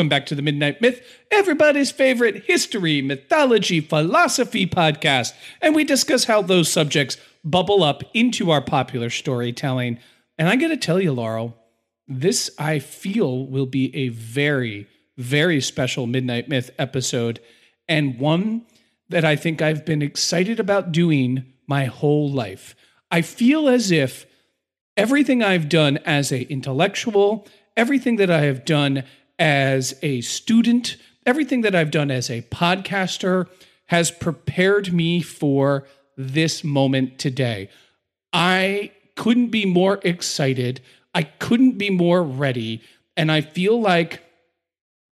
Welcome back to the Midnight Myth, everybody's favorite history, mythology, philosophy podcast. And we discuss how those subjects bubble up into our popular storytelling. And I got to tell you, Laurel, this I feel will be a very, very special Midnight Myth episode and one that I think I've been excited about doing my whole life. I feel as if everything I've done as a intellectual, everything that I have done as a student, everything that I've done as a podcaster has prepared me for this moment today. I couldn't be more excited. I couldn't be more ready. And I feel like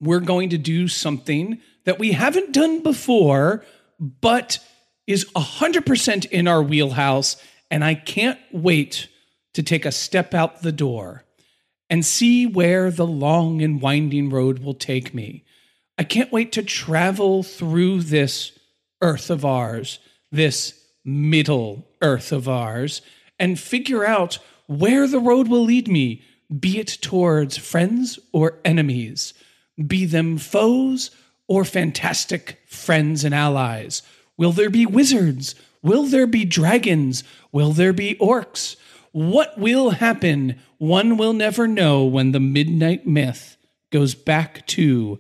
we're going to do something that we haven't done before, but is 100% in our wheelhouse. And I can't wait to take a step out the door and see where the long and winding road will take me. I can't wait to travel through this earth of ours, this middle earth of ours, and figure out where the road will lead me, be it towards friends or enemies, be them foes or fantastic friends and allies. Will there be wizards? Will there be dragons? Will there be orcs? What will happen? One will never know when the Midnight Myth goes back to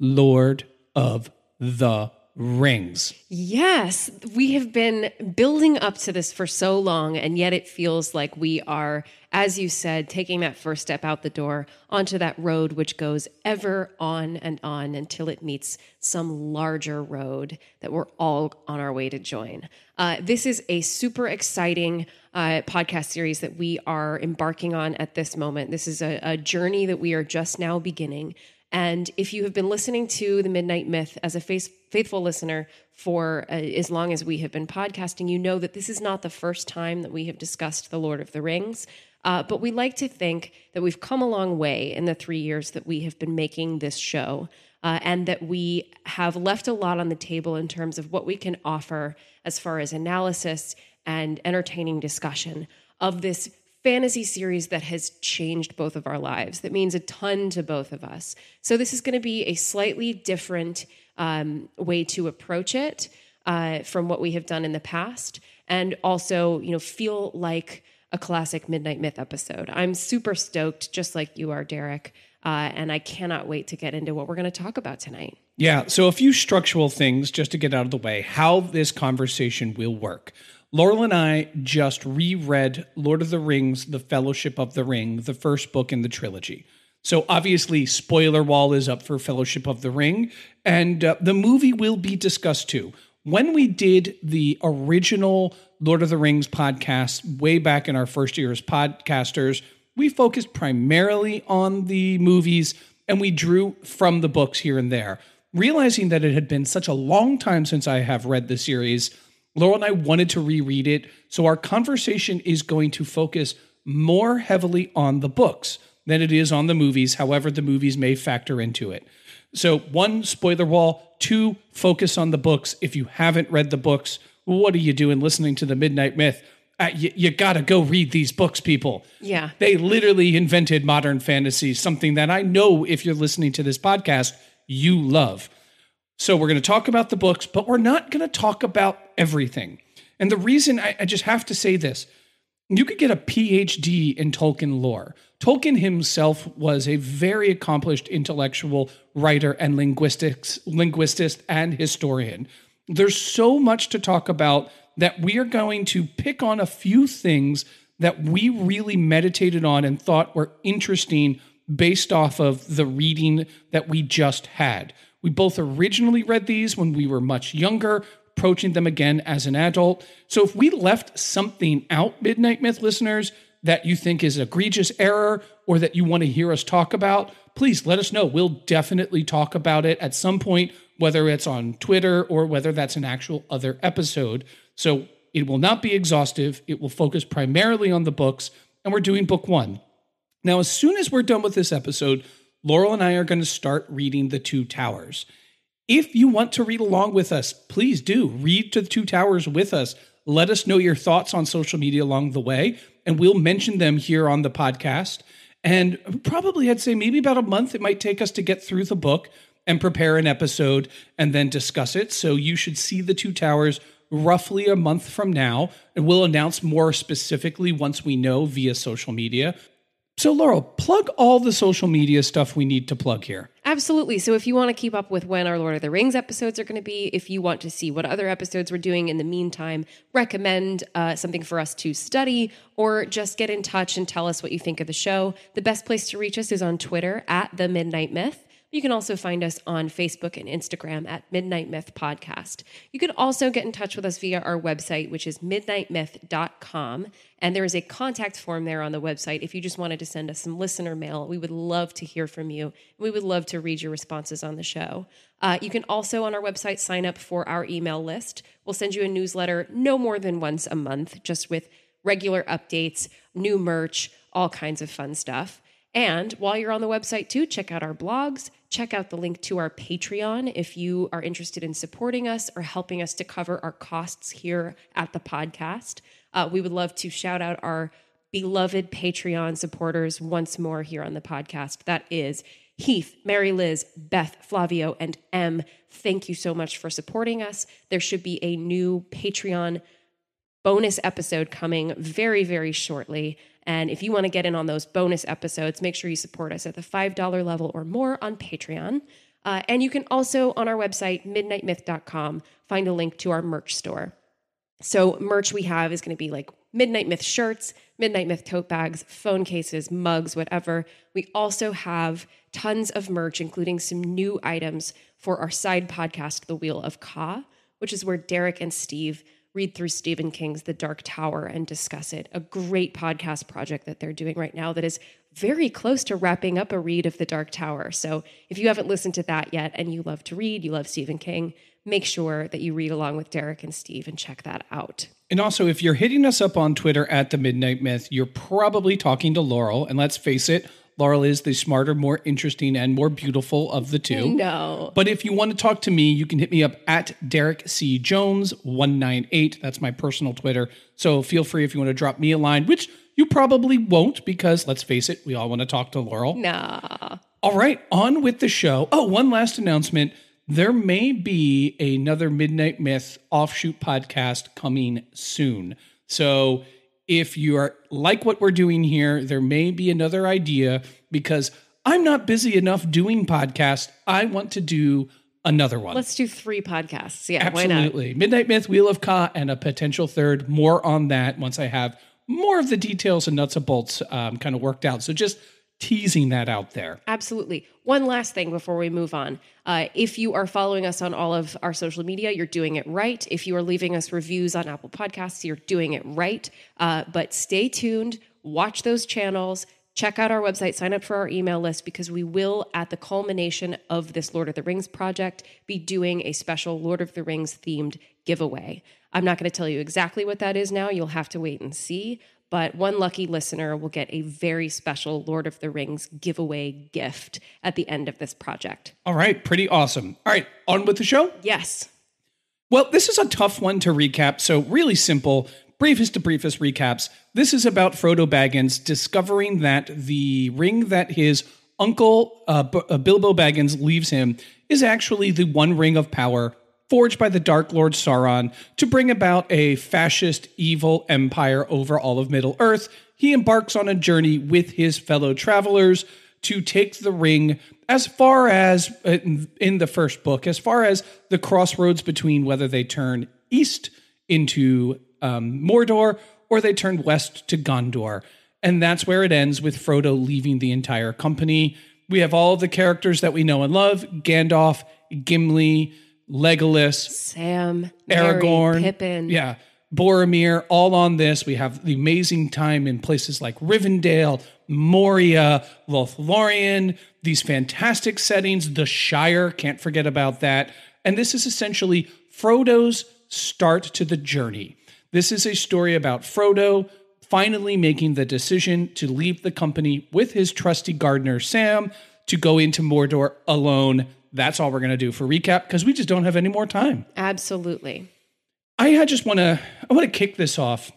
Lord of the Rings. Yes, we have been building up to this for so long, and yet it feels like we are, as you said, taking that first step out the door onto that road which goes ever on and on until it meets some larger road that we're all on our way to join. Uh, this is a super exciting uh, podcast series that we are embarking on at this moment. This is a, a journey that we are just now beginning. And if you have been listening to the Midnight Myth as a faithful listener for uh, as long as we have been podcasting, you know that this is not the first time that we have discussed The Lord of the Rings. Uh, but we like to think that we've come a long way in the three years that we have been making this show, uh, and that we have left a lot on the table in terms of what we can offer as far as analysis and entertaining discussion of this fantasy series that has changed both of our lives, that means a ton to both of us. So, this is going to be a slightly different um, way to approach it uh, from what we have done in the past, and also, you know, feel like a classic Midnight Myth episode. I'm super stoked, just like you are, Derek. Uh, and I cannot wait to get into what we're going to talk about tonight. Yeah. So, a few structural things just to get out of the way how this conversation will work. Laurel and I just reread Lord of the Rings, The Fellowship of the Ring, the first book in the trilogy. So obviously, spoiler wall is up for Fellowship of the Ring, and uh, the movie will be discussed too. When we did the original Lord of the Rings podcast way back in our first year as podcasters, we focused primarily on the movies and we drew from the books here and there. Realizing that it had been such a long time since I have read the series, Laurel and I wanted to reread it, so our conversation is going to focus more heavily on the books than it is on the movies, however, the movies may factor into it. So, one, spoiler wall. Two, focus on the books. If you haven't read the books, what are you doing listening to the Midnight Myth? Uh, you, you got to go read these books, people. Yeah. They literally invented modern fantasy, something that I know if you're listening to this podcast, you love. So, we're going to talk about the books, but we're not going to talk about everything. And the reason I, I just have to say this you could get a PhD in Tolkien lore. Tolkien himself was a very accomplished intellectual writer and linguistics, linguistist and historian. There's so much to talk about that we are going to pick on a few things that we really meditated on and thought were interesting based off of the reading that we just had. We both originally read these when we were much younger, approaching them again as an adult. So if we left something out, Midnight Myth listeners, that you think is egregious error or that you want to hear us talk about, please let us know. We'll definitely talk about it at some point, whether it's on Twitter or whether that's an actual other episode. So it will not be exhaustive. It will focus primarily on the books, and we're doing book one. Now, as soon as we're done with this episode, Laurel and I are going to start reading The Two Towers. If you want to read along with us, please do read to The Two Towers with us. Let us know your thoughts on social media along the way, and we'll mention them here on the podcast. And probably, I'd say maybe about a month it might take us to get through the book and prepare an episode and then discuss it. So you should see The Two Towers roughly a month from now, and we'll announce more specifically once we know via social media. So, Laurel, plug all the social media stuff we need to plug here. Absolutely. So, if you want to keep up with when our Lord of the Rings episodes are going to be, if you want to see what other episodes we're doing in the meantime, recommend uh, something for us to study, or just get in touch and tell us what you think of the show, the best place to reach us is on Twitter at The Midnight Myth. You can also find us on Facebook and Instagram at Midnight Myth Podcast. You can also get in touch with us via our website, which is midnightmyth.com. And there is a contact form there on the website if you just wanted to send us some listener mail. We would love to hear from you. We would love to read your responses on the show. Uh, you can also on our website sign up for our email list. We'll send you a newsletter no more than once a month, just with regular updates, new merch, all kinds of fun stuff. And while you're on the website too, check out our blogs, check out the link to our Patreon if you are interested in supporting us or helping us to cover our costs here at the podcast. Uh, we would love to shout out our beloved Patreon supporters once more here on the podcast. That is Heath, Mary Liz, Beth, Flavio, and M. Thank you so much for supporting us. There should be a new Patreon bonus episode coming very, very shortly. And if you want to get in on those bonus episodes, make sure you support us at the $5 level or more on Patreon. Uh, and you can also, on our website, midnightmyth.com, find a link to our merch store. So, merch we have is going to be like Midnight Myth shirts, Midnight Myth tote bags, phone cases, mugs, whatever. We also have tons of merch, including some new items for our side podcast, The Wheel of Ka, which is where Derek and Steve read through Stephen King's The Dark Tower and discuss it. A great podcast project that they're doing right now that is very close to wrapping up a read of The Dark Tower. So if you haven't listened to that yet and you love to read, you love Stephen King, make sure that you read along with Derek and Steve and check that out. And also, if you're hitting us up on Twitter at the Midnight Myth, you're probably talking to Laurel. And let's face it, Laurel is the smarter, more interesting, and more beautiful of the two. No. But if you want to talk to me, you can hit me up at Derek C. Jones 198. That's my personal Twitter. So feel free if you want to drop me a line, which you probably won't because let's face it, we all want to talk to Laurel. Nah. All right, on with the show. Oh, one last announcement. There may be another Midnight Myth offshoot podcast coming soon. So if you are like what we're doing here, there may be another idea because I'm not busy enough doing podcasts. I want to do another one. Let's do three podcasts. Yeah, Absolutely. Midnight Myth, Wheel of Ka, and a potential third. More on that once I have more of the details and nuts and bolts um, kind of worked out. So just teasing that out there. Absolutely. One last thing before we move on. Uh, if you are following us on all of our social media, you're doing it right. If you are leaving us reviews on Apple Podcasts, you're doing it right. Uh, but stay tuned, watch those channels. Check out our website, sign up for our email list because we will, at the culmination of this Lord of the Rings project, be doing a special Lord of the Rings themed giveaway. I'm not going to tell you exactly what that is now. You'll have to wait and see but one lucky listener will get a very special Lord of the Rings giveaway gift at the end of this project. All right, pretty awesome. All right, on with the show? Yes. Well, this is a tough one to recap, so really simple. Briefest to briefest recaps. This is about Frodo Baggins discovering that the ring that his uncle uh, B- uh, Bilbo Baggins leaves him is actually the one ring of power forged by the Dark Lord Sauron to bring about a fascist evil empire over all of Middle Earth, he embarks on a journey with his fellow travelers to take the ring as far as in, in the first book, as far as the crossroads between whether they turn east into um, Mordor or they turn west to Gondor. And that's where it ends with Frodo leaving the entire company. We have all the characters that we know and love Gandalf, Gimli, Legolas, Sam, Aragorn, Pippin. yeah, Boromir, all on this. We have the amazing time in places like Rivendell, Moria, Lothlorien, these fantastic settings, the Shire, can't forget about that. And this is essentially Frodo's start to the journey. This is a story about Frodo finally making the decision to leave the company with his trusty gardener Sam to go into Mordor alone. That's all we're going to do for recap because we just don't have any more time. Absolutely. I just want to I want to kick this off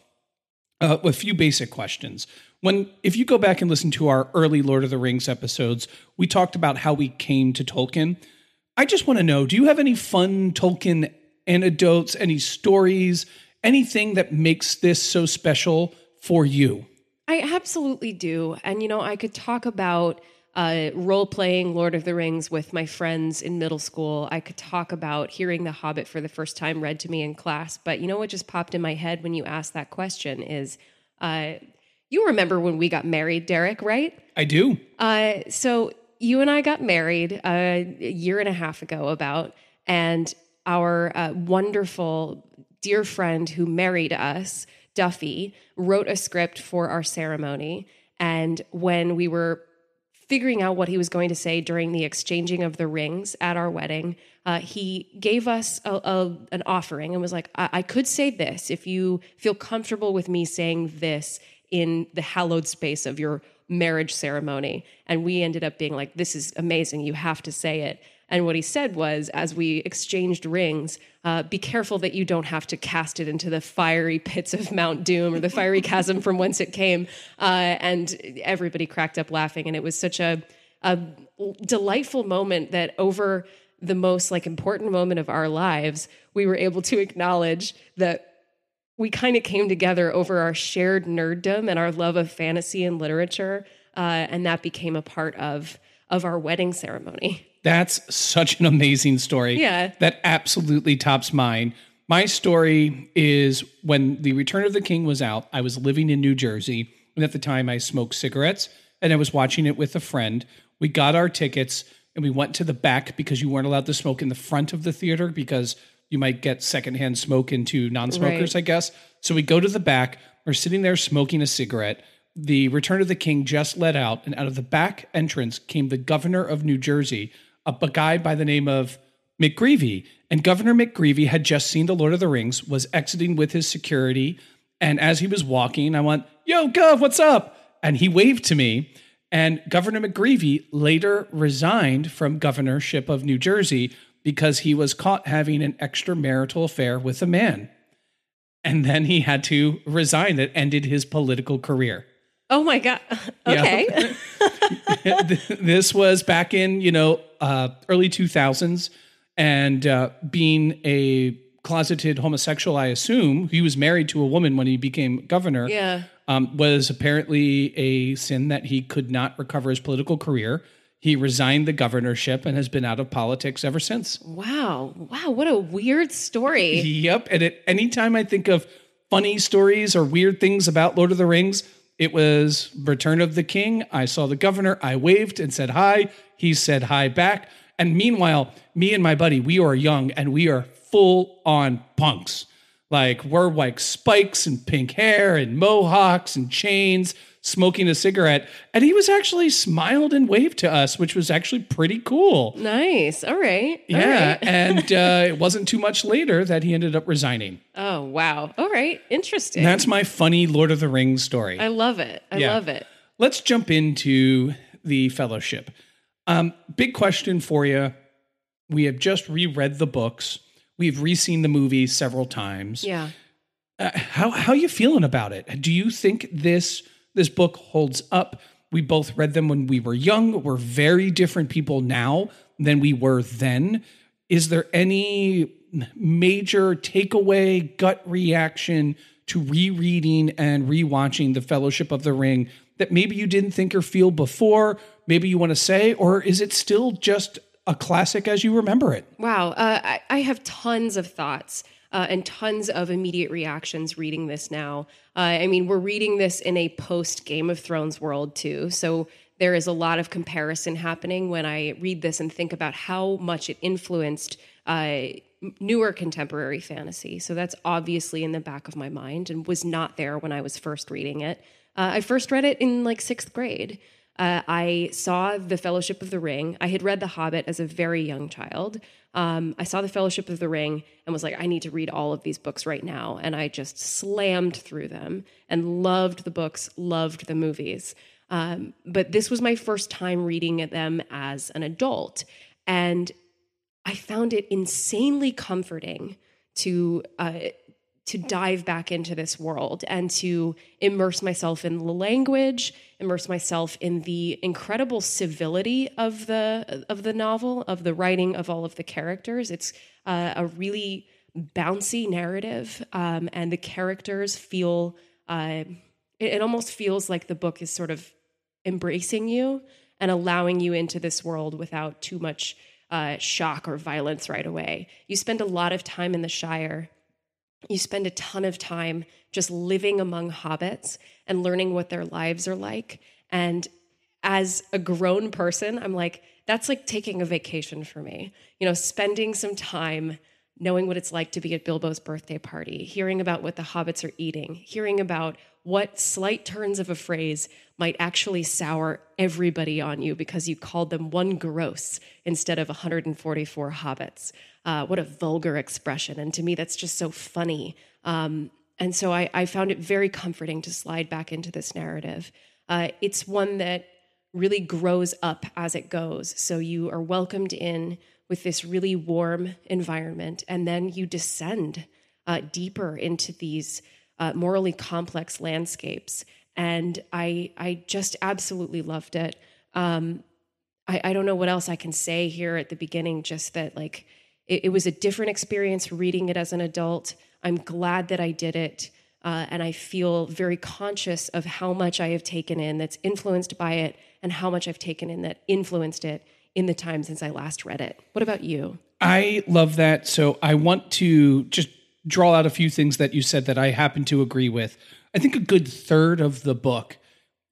uh, with a few basic questions. When if you go back and listen to our early Lord of the Rings episodes, we talked about how we came to Tolkien. I just want to know, do you have any fun Tolkien anecdotes, any stories, anything that makes this so special for you? I absolutely do. And, you know, I could talk about uh, role playing Lord of the Rings with my friends in middle school. I could talk about hearing The Hobbit for the first time read to me in class. But you know what just popped in my head when you asked that question is uh, you remember when we got married, Derek, right? I do. Uh, so you and I got married uh, a year and a half ago, about, and our uh, wonderful dear friend who married us, Duffy, wrote a script for our ceremony. And when we were figuring out what he was going to say during the exchanging of the rings at our wedding, uh, he gave us a, a, an offering and was like, I-, I could say this if you feel comfortable with me saying this in the hallowed space of your marriage ceremony. And we ended up being like, this is amazing. You have to say it. And what he said was, as we exchanged rings, uh, be careful that you don't have to cast it into the fiery pits of Mount Doom or the fiery chasm from whence it came. Uh, and everybody cracked up laughing. And it was such a, a delightful moment that over the most like important moment of our lives, we were able to acknowledge that we kind of came together over our shared nerddom and our love of fantasy and literature. Uh, and that became a part of of our wedding ceremony. That's such an amazing story. Yeah. That absolutely tops mine. My story is when The Return of the King was out, I was living in New Jersey. And at the time, I smoked cigarettes and I was watching it with a friend. We got our tickets and we went to the back because you weren't allowed to smoke in the front of the theater because you might get secondhand smoke into non smokers, Right. I guess. So we go to the back. We're sitting there smoking a cigarette. The Return of the King just let out, and out of the back entrance came the governor of New Jersey, a, a guy by the name of McGreevey. And Governor McGreevey had just seen The Lord of the Rings, was exiting with his security. And as he was walking, I went, Yo, Gov, what's up? And he waved to me. And Governor McGreevey later resigned from governorship of New Jersey because he was caught having an extramarital affair with a man. And then he had to resign. That ended his political career. Oh my God. Yeah. Okay. this was back in you know uh, early 2000s and uh, being a closeted homosexual i assume he was married to a woman when he became governor yeah. um, was apparently a sin that he could not recover his political career he resigned the governorship and has been out of politics ever since Wow. Wow. What a weird story. Yep. And at any time I think of funny stories or weird things about Lord of the Rings, it was Return of the King. I saw the governor. I waved and said hi. He said hi back. And meanwhile, me and my buddy, we are young and we are full on punks. Like we're like spikes and pink hair and mohawks and chains, smoking a cigarette. And he was actually smiled and waved to us, which was actually pretty cool. Nice. All right. All Yeah, right. and uh, it wasn't too much later that he ended up resigning. Oh, wow. All right. Interesting. And that's my funny Lord of the Rings story. I love it. I Yeah. love it. Let's jump into the Fellowship. Um, big question for you. We have just reread the books. We've re-seen the movie several times. Yeah. Uh, how how you feeling about it? Do you think this this book holds up? We both read them when we were young. We're very different people now than we were then. is there any major takeaway, gut reaction to rereading and rewatching The Fellowship of the Ring that maybe you didn't think or feel before? Maybe you want to say, or is it still just a classic as you remember it? Wow. Uh, I, I have tons of thoughts. Uh, and tons of immediate reactions reading this now. Uh, I mean, we're reading this in a post Game of Thrones world too. So there is a lot of comparison happening when I read this and think about how much it influenced uh, newer contemporary fantasy. So that's obviously in the back of my mind and was not there when I was first reading it. Uh, I first read it in like sixth grade. Uh, I saw The Fellowship of the Ring. I had read The Hobbit as a very young child. Um, I saw The Fellowship of the Ring and was like, I need to read all of these books right now. And I just slammed through them and loved the books, loved the movies. Um, but this was my first time reading them as an adult. And I found it insanely comforting to uh, to dive back into this world and to immerse myself in the language, immerse myself in the incredible civility of the of the novel, of the writing of all of the characters. It's uh, a really bouncy narrative, um, and the characters feel. Uh, it, it almost feels like the book is sort of embracing you and allowing you into this world without too much uh, shock or violence right away. You spend a lot of time in the Shire you spend a ton of time just living among hobbits and learning what their lives are like. And as a grown person, I'm like, that's like taking a vacation for me. You know, spending some time knowing what it's like to be at Bilbo's birthday party, hearing about what the hobbits are eating, hearing about what slight turns of a phrase might actually sour everybody on you because you called them one gross instead of 144 hobbits. Uh, what a vulgar expression. And to me, that's just so funny. Um, and so I, I, found it very comforting to slide back into this narrative. Uh, it's one that really grows up as it goes. So you are welcomed in with this really warm environment, and then you descend uh, deeper into these uh, morally complex landscapes. And I, I just absolutely loved it. Um, I, I don't know what else I can say here at the beginning, just that, like, it, it was a different experience reading it as an adult. I'm glad that I did it. Uh, and I feel very conscious of how much I have taken in that's influenced by it and how much I've taken in that influenced it in the time since I last read it. What about you? I love that. So I want to just draw out a few things that you said that I happen to agree with. I think a good third of the book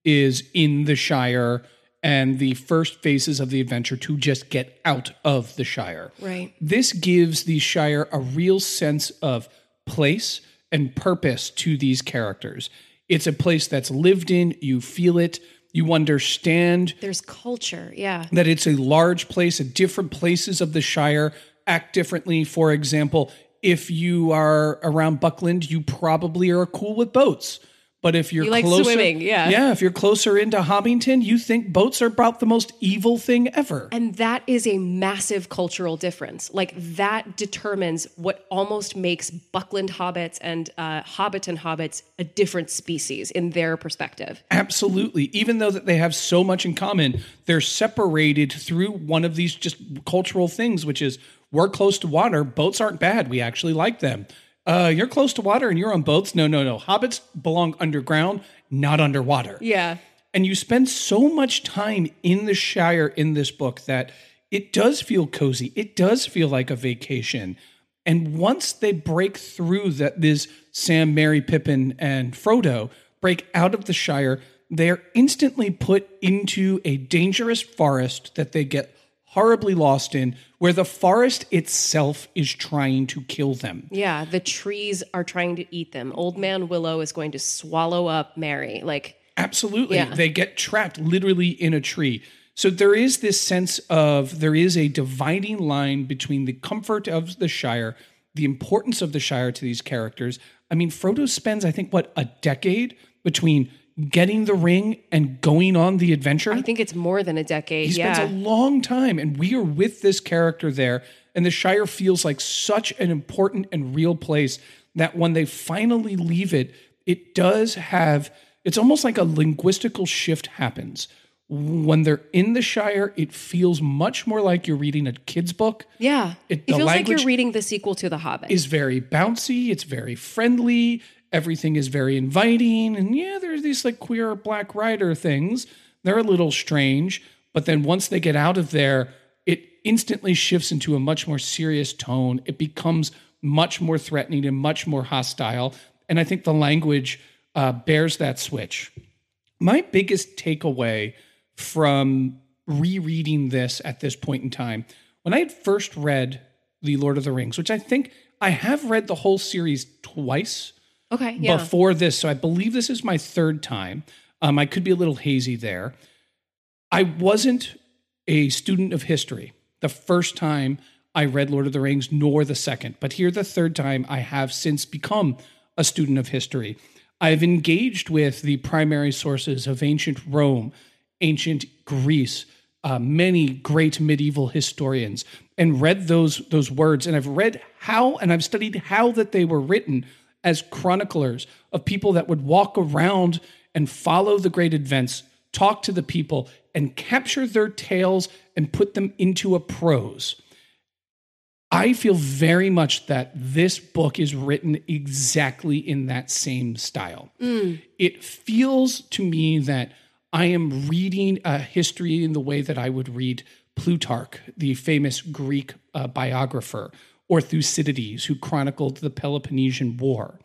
is in the Shire and the first phases of the adventure to just get out of the Shire. Right. This gives the Shire a real sense of place and purpose to these characters. It's a place that's lived in, you feel it, you understand. There's culture, yeah. That it's a large place, and different places of the Shire act differently. For example, if you are around Buckland, you probably are cool with boats. But if you're closer, swimming, yeah, yeah, if you're closer into Hobbiton, you think boats are about the most evil thing ever. And that is a massive cultural difference. Like that determines what almost makes Buckland hobbits and uh, Hobbiton hobbits a different species in their perspective. Absolutely. Even though that they have so much in common, they're separated through one of these just cultural things, which is we're close to water. Boats aren't bad. We actually like them uh, you're close to water and you're on boats. No, no, no. Hobbits belong underground, not underwater. Yeah. And you spend so much time in the Shire in this book that it does feel cozy. It does feel like a vacation. And once they break through that, this Sam, Merry, Pippin, and Frodo break out of the Shire, they're instantly put into a dangerous forest that they get horribly lost in where the forest itself is trying to kill them. Yeah, the trees are trying to eat them. Old Man Willow is going to swallow up Merry. Like Absolutely. Yeah. They get trapped literally in a tree. So there is this sense of there is a dividing line between the comfort of the Shire, the importance of the Shire to these characters. I mean, Frodo spends, I think, what, a decade between getting the ring and going on the adventure. I think it's more than a decade. He spends a long time, and we are with this character there. And the Shire feels like such an important and real place that when they finally leave it, it does have, it's almost like a linguistical shift happens When they're in the Shire, it feels much more like you're reading a kid's book. Yeah. It- It, feels like you're reading the sequel to The Hobbit. Is very bouncy, it's very friendly, everything is very inviting. And yeah, there's these like queer black rider things. They're a little strange, but then once they get out of there, it instantly shifts into a much more serious tone. It becomes much more threatening and much more hostile. And I think the language uh, bears that switch. My biggest takeaway from rereading this at this point in time, when I had first read The Lord of the Rings, which I think I have read the whole series twice okay. Yeah. before this, so I believe this is my third time. Um, I could be a little hazy there. I wasn't a student of history the first time I read Lord of the Rings, nor the second, but here the third time I have since become a student of history. I've engaged with the primary sources of ancient Rome, ancient Greece, uh, many great medieval historians, and read those those words. And I've read how, and I've studied how that they were written as chroniclers of people that would walk around and follow the great events, talk to the people, and capture their tales and put them into a prose. I feel very much that this book is written exactly in that same style. It feels to me that I am reading a history in the way that I would read Plutarch, the famous Greek uh, biographer, or Thucydides, who chronicled the Peloponnesian War.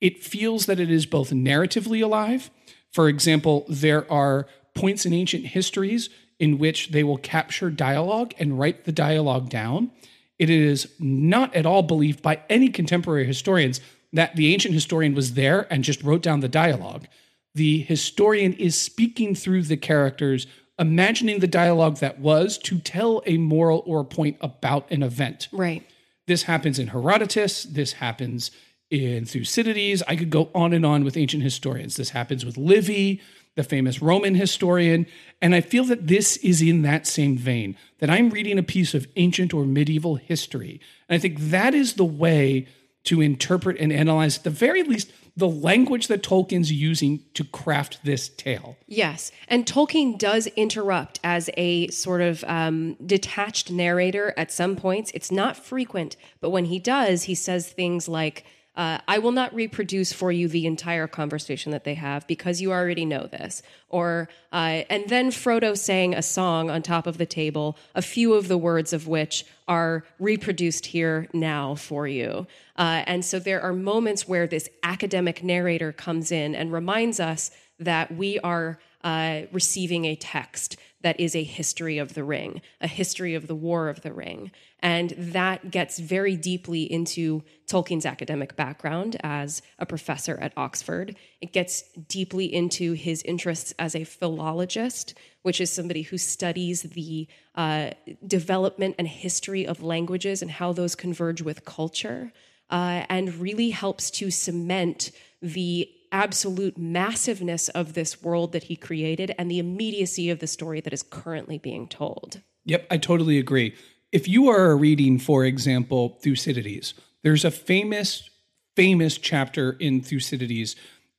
It feels that it is both narratively alive. For example, there are points in ancient histories in which they will capture dialogue and write the dialogue down. It is not at all believed by any contemporary historians that the ancient historian was there and just wrote down the dialogue. The historian is speaking through the characters, imagining the dialogue that was to tell a moral or a point about an event. right. This happens in Herodotus. This happens in Thucydides. I could go on and on with ancient historians. This happens with Livy, the famous Roman historian. And I feel that this is in that same vein, that I'm reading a piece of ancient or medieval history. And I think that is the way to interpret and analyze, at the very least, the language that Tolkien's using to craft this tale. Yes. And Tolkien does interrupt as a sort of um, detached narrator at some points. It's not frequent, but when he does, he says things like, uh, I will not reproduce for you the entire conversation that they have because you already know this. Or, uh, and then Frodo sang a song on top of the table, a few of the words of which are reproduced here now for you. Uh, and so there are moments where this academic narrator comes in and reminds us that we are uh, receiving a text that is a history of the ring, a history of the War of the Ring. And that gets very deeply into Tolkien's academic background as a professor at Oxford. It gets deeply into his interests as a philologist, which is somebody who studies the uh, development and history of languages and how those converge with culture, uh, and really helps to cement the absolute massiveness of this world that he created and the immediacy of the story that is currently being told. Yep, I totally agree. If you are reading, for example, Thucydides, there's a famous, famous chapter in Thucydides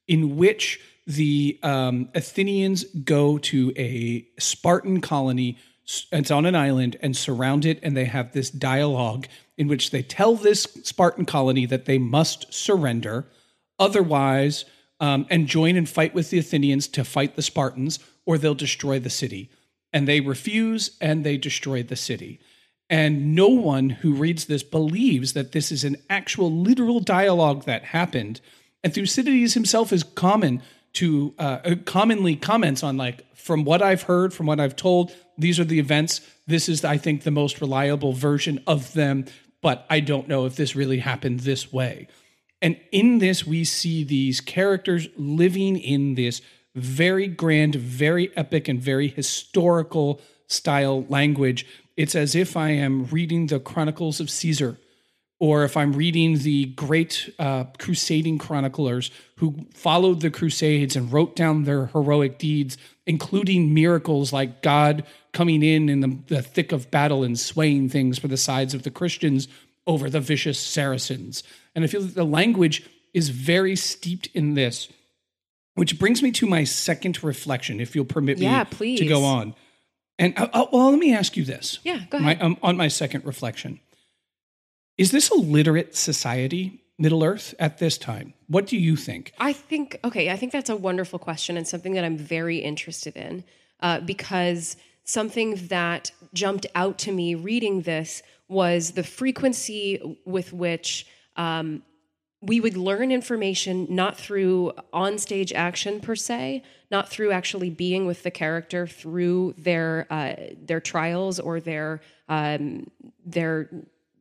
in which the um, Athenians go to a Spartan colony. It's on an island and surround it, and they have this dialogue in which they tell this Spartan colony that they must surrender, otherwise, um, and join and fight with the Athenians to fight the Spartans, or they'll destroy the city. And they refuse, and they destroy the city. And no one who reads this believes that this is an actual literal dialogue that happened. And Thucydides himself is common to uh, uh, commonly comments on like from what I've heard, from what I've told, these are the events. This is, I think, the most reliable version of them. But I don't know if this really happened this way. And in this, we see these characters living in this very grand, very epic, and very historical style language. It's as if I am reading the Chronicles of Caesar, or if I'm reading the great uh, crusading chroniclers who followed the Crusades and wrote down their heroic deeds, including miracles like God coming in in the, the thick of battle and swaying things for the sides of the Christians over the vicious Saracens. And I feel that the language is very steeped in this which brings me to my second reflection, if you'll permit Yeah, me please. to go on. And uh, uh, well, let me ask you this. Yeah, go My, ahead. um, on my second reflection, is this a literate society, Middle Earth, at this time? What do you think? I think, okay, I think that's a wonderful question and something that I'm very interested in uh, because something that jumped out to me reading this was the frequency with which um, we would learn information not through onstage action per se, not through actually being with the character through their uh, their trials or their um, their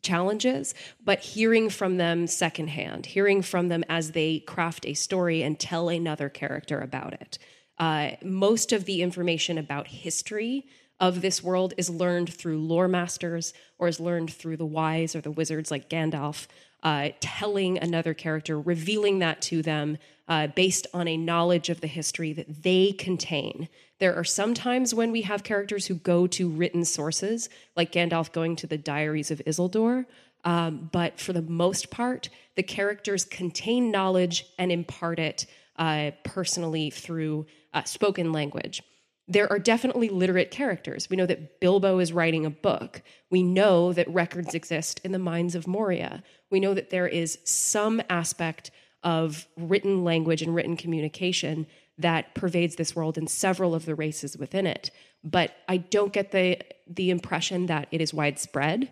challenges, but hearing from them secondhand, hearing from them as they craft a story and tell another character about it. Uh, most of the information about history of this world is learned through lore masters or is learned through the wise or the wizards like Gandalf, uh, telling another character, revealing that to them uh, based on a knowledge of the history that they contain. There are some times when we have characters who go to written sources, like Gandalf going to the Diaries of Isildur. Um, but for the most part, the characters contain knowledge and impart it uh, personally through uh, spoken language. There are definitely literate characters. We know that Bilbo is writing a book. We know that records exist in the mines of Moria. We know that there is some aspect of written language and written communication that pervades this world and several of the races within it. But I don't get the the impression that it is widespread.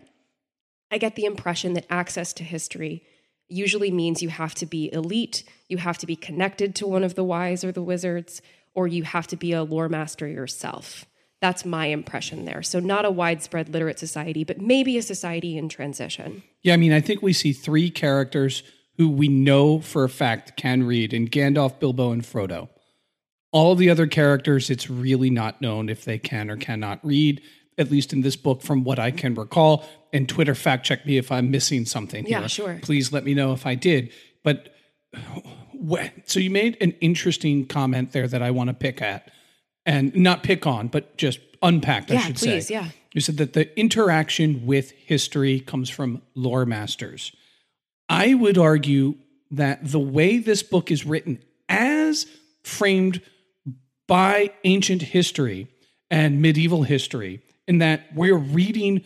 I get the impression that access to history usually means you have to be elite, you have to be connected to one of the wise or the wizards, or you have to be a lore master yourself. That's my impression there. So, not a widespread literate society, but maybe a society in transition. Yeah, I mean, I think we see three characters who we know for a fact can read in Gandalf, Bilbo, and Frodo. All the other characters, it's really not known if they can or cannot read, at least in this book, from what I can recall. And Twitter fact check me if I'm missing something. Yeah, here. sure. Please let me know if I did. But so you made an interesting comment there that I want to pick at, and not pick on, but just unpack. I Yeah, should please, say. yeah. You said that the interaction with history comes from lore masters. I would argue that the way this book is written, as framed by ancient history and medieval history, in that we're reading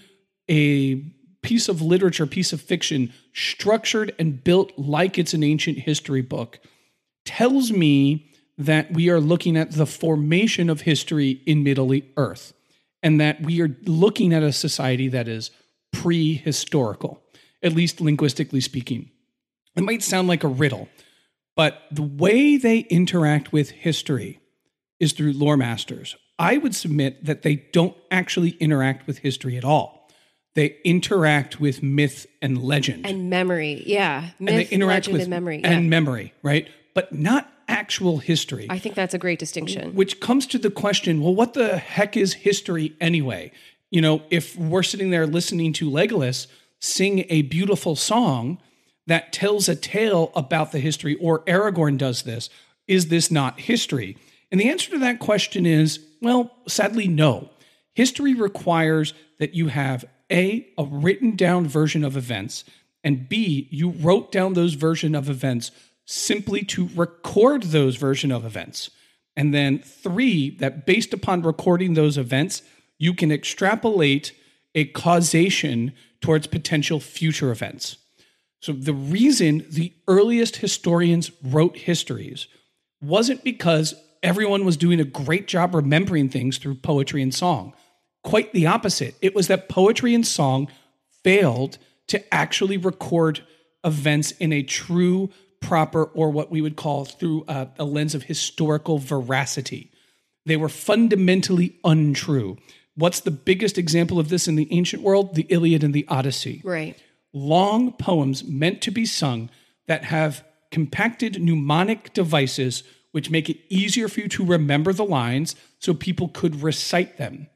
a piece of literature, piece of fiction, structured and built like it's an ancient history book, tells me that we are looking at the formation of history in Middle Earth and that we are looking at a society that is prehistorical, at least linguistically speaking. It might sound like a riddle, but the way they interact with history is through lore masters. I would submit that they don't actually interact with history at all. They interact with myth and legend. And memory, yeah. Myth, and they interact legend, with and memory. Yeah. and memory, right? But not actual history. I think that's a great distinction. which comes to the question well what the heck is history anyway you know if we're sitting there listening to legolas sing a beautiful song that tells a tale about the history or aragorn does this is this not history and the answer to that question is well sadly no history requires that you have a a written down version of events and b you wrote down those version of events simply to record those version of events and then three, that based upon recording those events, you can extrapolate a causation towards potential future events. So the reason the earliest historians wrote histories wasn't because everyone was doing a great job remembering things through poetry and song. Quite the opposite. It was that poetry and song failed to actually record events in a true, proper, or what we would call through a, a lens of historical veracity. They were fundamentally untrue. What's the biggest example of this in the ancient world? The Iliad and the Odyssey right. long poems meant to be sung that have compacted mnemonic devices which make it easier for you to remember the lines so people could recite them.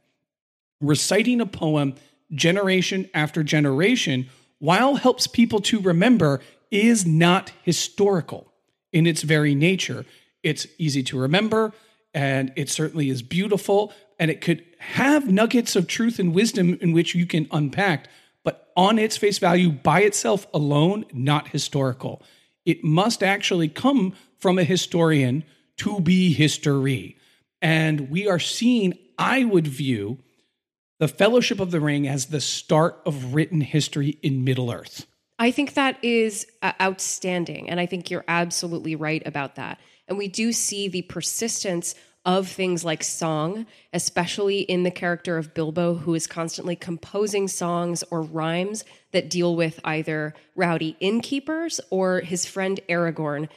Reciting a poem generation after generation, while helps people to remember, is not historical in its very nature. It's easy to remember, and it certainly is beautiful, and it could have nuggets of truth and wisdom in which you can unpack, but on its face value, by itself alone, not historical. It must actually come from a historian to be history. And we are seeing, I would view, the Fellowship of the Ring as the start of written history in Middle Earth. I think that is uh, outstanding. And I think you're absolutely right about that. And we do see the persistence of things like song, especially in the character of Bilbo, who is constantly composing songs or rhymes that deal with either rowdy innkeepers or his friend Aragorn,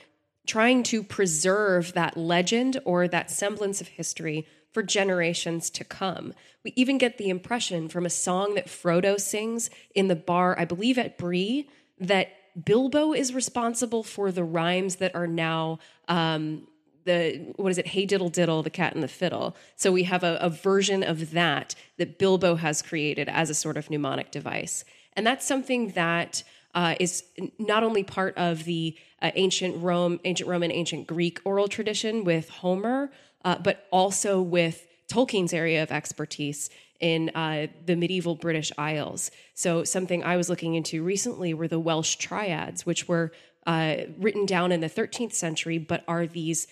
trying to preserve that legend or that semblance of history for generations to come. We even get the impression from a song that Frodo sings in the bar, I believe at Bree, that Bilbo is responsible for the rhymes that are now um, the what is it? Hey diddle diddle, the cat and the fiddle. So we have a, a version of that that Bilbo has created as a sort of mnemonic device, and that's something that uh, is not only part of the uh, ancient Rome, ancient Roman, ancient Greek oral tradition with Homer, uh, but also with Tolkien's area of expertise in uh, the medieval British Isles. So, something I was looking into recently were the Welsh triads, which were uh, written down in the 13th century, but are these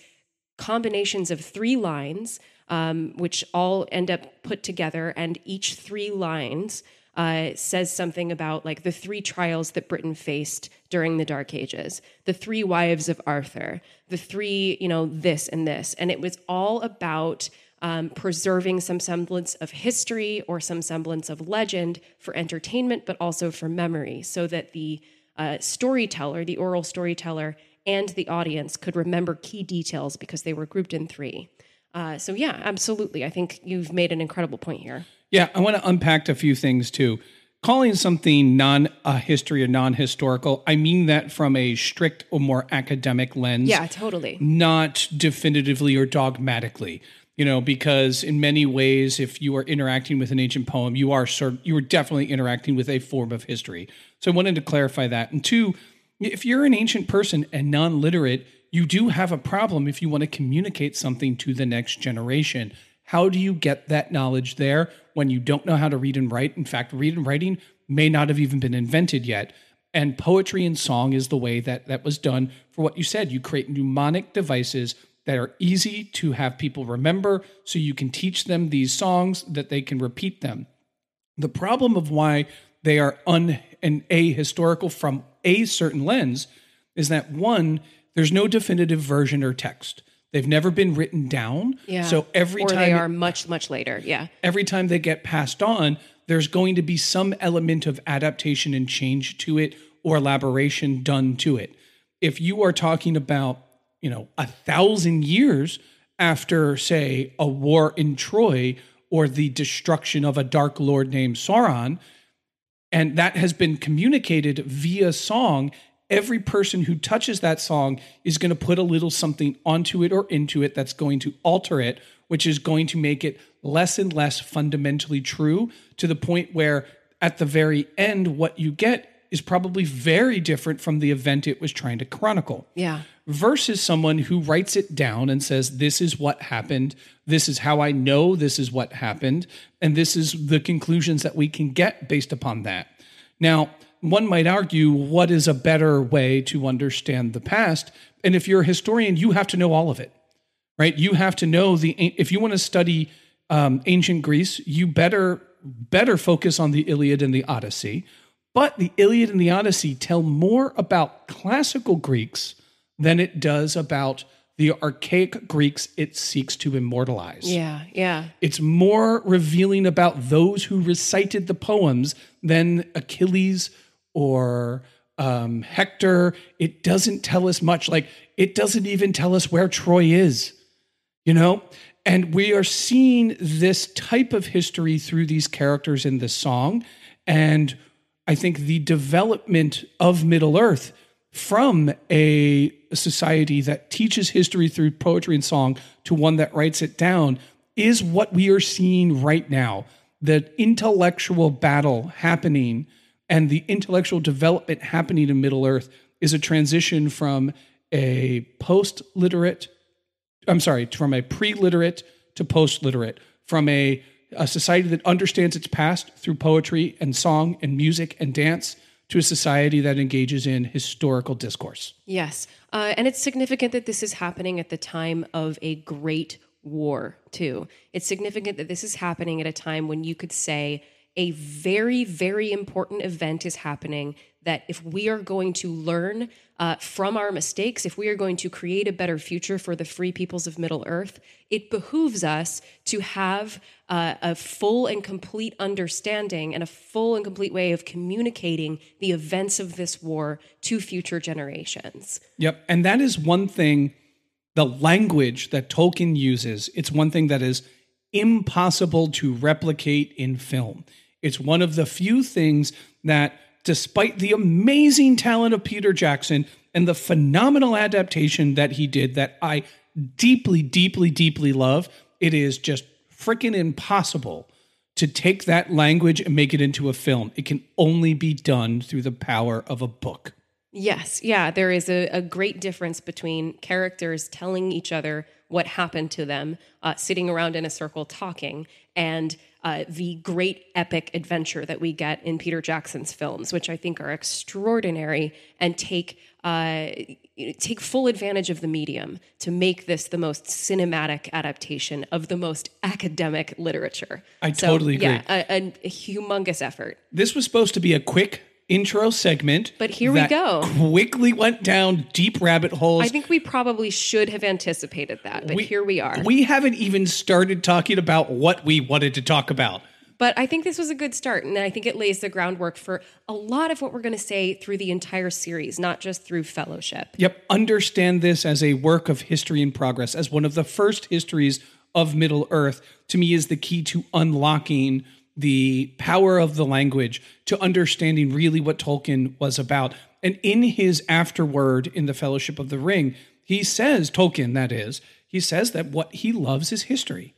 combinations of three lines, um, which all end up put together, and each three lines uh, says something about like the three trials that Britain faced during the Dark Ages, the three wives of Arthur, the three, you know, this and this. And it was all about um, preserving some semblance of history or some semblance of legend for entertainment, but also for memory, so that the uh, storyteller, the oral storyteller, and the audience could remember key details because they were grouped in three. Uh, so, yeah, absolutely. I think you've made an incredible point here. Yeah, I want to unpack a few things too. Calling something non uh, history or non historical, I mean that from a strict or more academic lens. Yeah, totally. Not definitively or dogmatically. You know, because in many ways, if you are interacting with an ancient poem, you are sort you are definitely interacting with a form of history. So I wanted to clarify that. And two, if you're an ancient person and non literate, you do have a problem if you want to communicate something to the next generation. How do you get that knowledge there when you don't know how to read and write? In fact, read and writing may not have even been invented yet. And poetry and song is the way that that was done for what you said. You create mnemonic devices that are easy to have people remember so you can teach them these songs that they can repeat them. The problem of why they are un and ahistorical from a certain lens is that one, there's no definitive version or text. They've never been written down. Yeah. So every or time they are much, much later. Yeah. every time they get passed on, there's going to be some element of adaptation and change to it or elaboration done to it. If you are talking about, you know, a thousand years after, say, a war in Troy or the destruction of a dark lord named Sauron, and that has been communicated via song every person who touches that song is going to put a little something onto it or into it that's going to alter it which is going to make it less and less fundamentally true to the point where at the very end what you get is probably very different from the event it was trying to chronicle Yeah. versus someone who writes it down and says, This is what happened. This is how I know this is what happened. And this is the conclusions that we can get based upon that. Now, one might argue, what is a better way to understand the past? And if you're a historian, you have to know all of it, right? You have to know the, if you want to study um, ancient Greece, you better better focus on the Iliad and the Odyssey. But the Iliad and the Odyssey tell more about classical Greeks than it does about the archaic Greeks it seeks to immortalize. Yeah. Yeah. It's more revealing about those who recited the poems than Achilles or um, Hector. It doesn't tell us much. Like, it doesn't even tell us where Troy is, you know? And we are seeing this type of history through these characters in this song. And I think the development of Middle Earth from a society that teaches history through poetry and song to one that writes it down is what we are seeing right now. The intellectual battle happening and the intellectual development happening in Middle Earth is a transition from a post literate, I'm sorry, from a pre literate to post literate, from a, a society that understands its past through poetry and song and music and dance to a society that engages in historical discourse. Yes. Uh, and it's significant that this is happening at the time of a great war, too. It's significant that this is happening at a time when you could say a very, very important event is happening. That if we are going to learn uh, from our mistakes, if we are going to create a better future for the free peoples of Middle Earth, it behooves us to have uh, a full and complete understanding and a full and complete way of communicating the events of this war to future generations. Yep. And that is one thing, the language that Tolkien uses, it's one thing that is impossible to replicate in film. It's one of the few things that, despite the amazing talent of Peter Jackson and the phenomenal adaptation that he did, that I deeply, deeply, deeply love, it is just freaking impossible to take that language and make it into a film. It can only be done through the power of a book. Yes, yeah, there is a, a great difference between characters telling each other what happened to them, uh, sitting around in a circle talking, and uh, the great epic adventure that we get in Peter Jackson's films, which I think are extraordinary and take uh, take full advantage of the medium to make this the most cinematic adaptation of the most academic literature. I so, totally agree. Yeah, a, a, a humongous effort. This was supposed to be a quick intro segment. But here we go. Quickly went down deep rabbit holes. I think we probably should have anticipated that, but we, here we are. We haven't even started talking about what we wanted to talk about. But I think this was a good start, and I think it lays the groundwork for a lot of what we're going to say through the entire series, not just through fellowship. Yep. Understand this as a work of history in progress, as one of the first histories of Middle Earth, to me, is the key to unlocking the power of the language to understanding really what Tolkien was about. And in his afterword in the Fellowship of the Ring, he says, Tolkien, that is, he says that what he loves is history.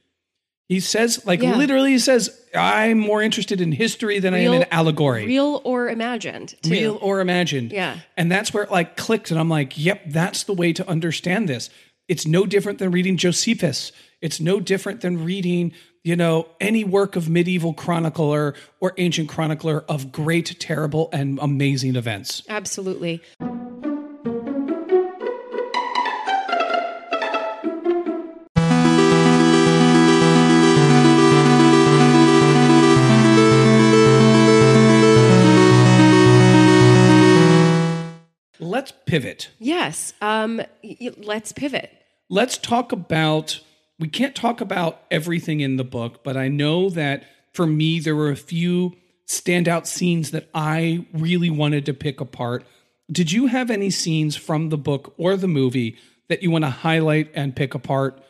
He says, like yeah. literally, he says, I'm more interested in history than real, I am in allegory. Real or imagined. Too. Real or imagined. Yeah. And that's where it like clicked. And I'm like, yep, that's the way to understand this. It's no different than reading Josephus. It's no different than reading you know, any work of medieval chronicler or ancient chronicler of great, terrible, and amazing events. Absolutely. Let's pivot. Yes. Um, let's pivot. Let's talk about we can't talk about everything in the book, but I know that for me, there were a few standout scenes that I really wanted to pick apart. Did you have any scenes from the book or the movie that you want to highlight and pick apart?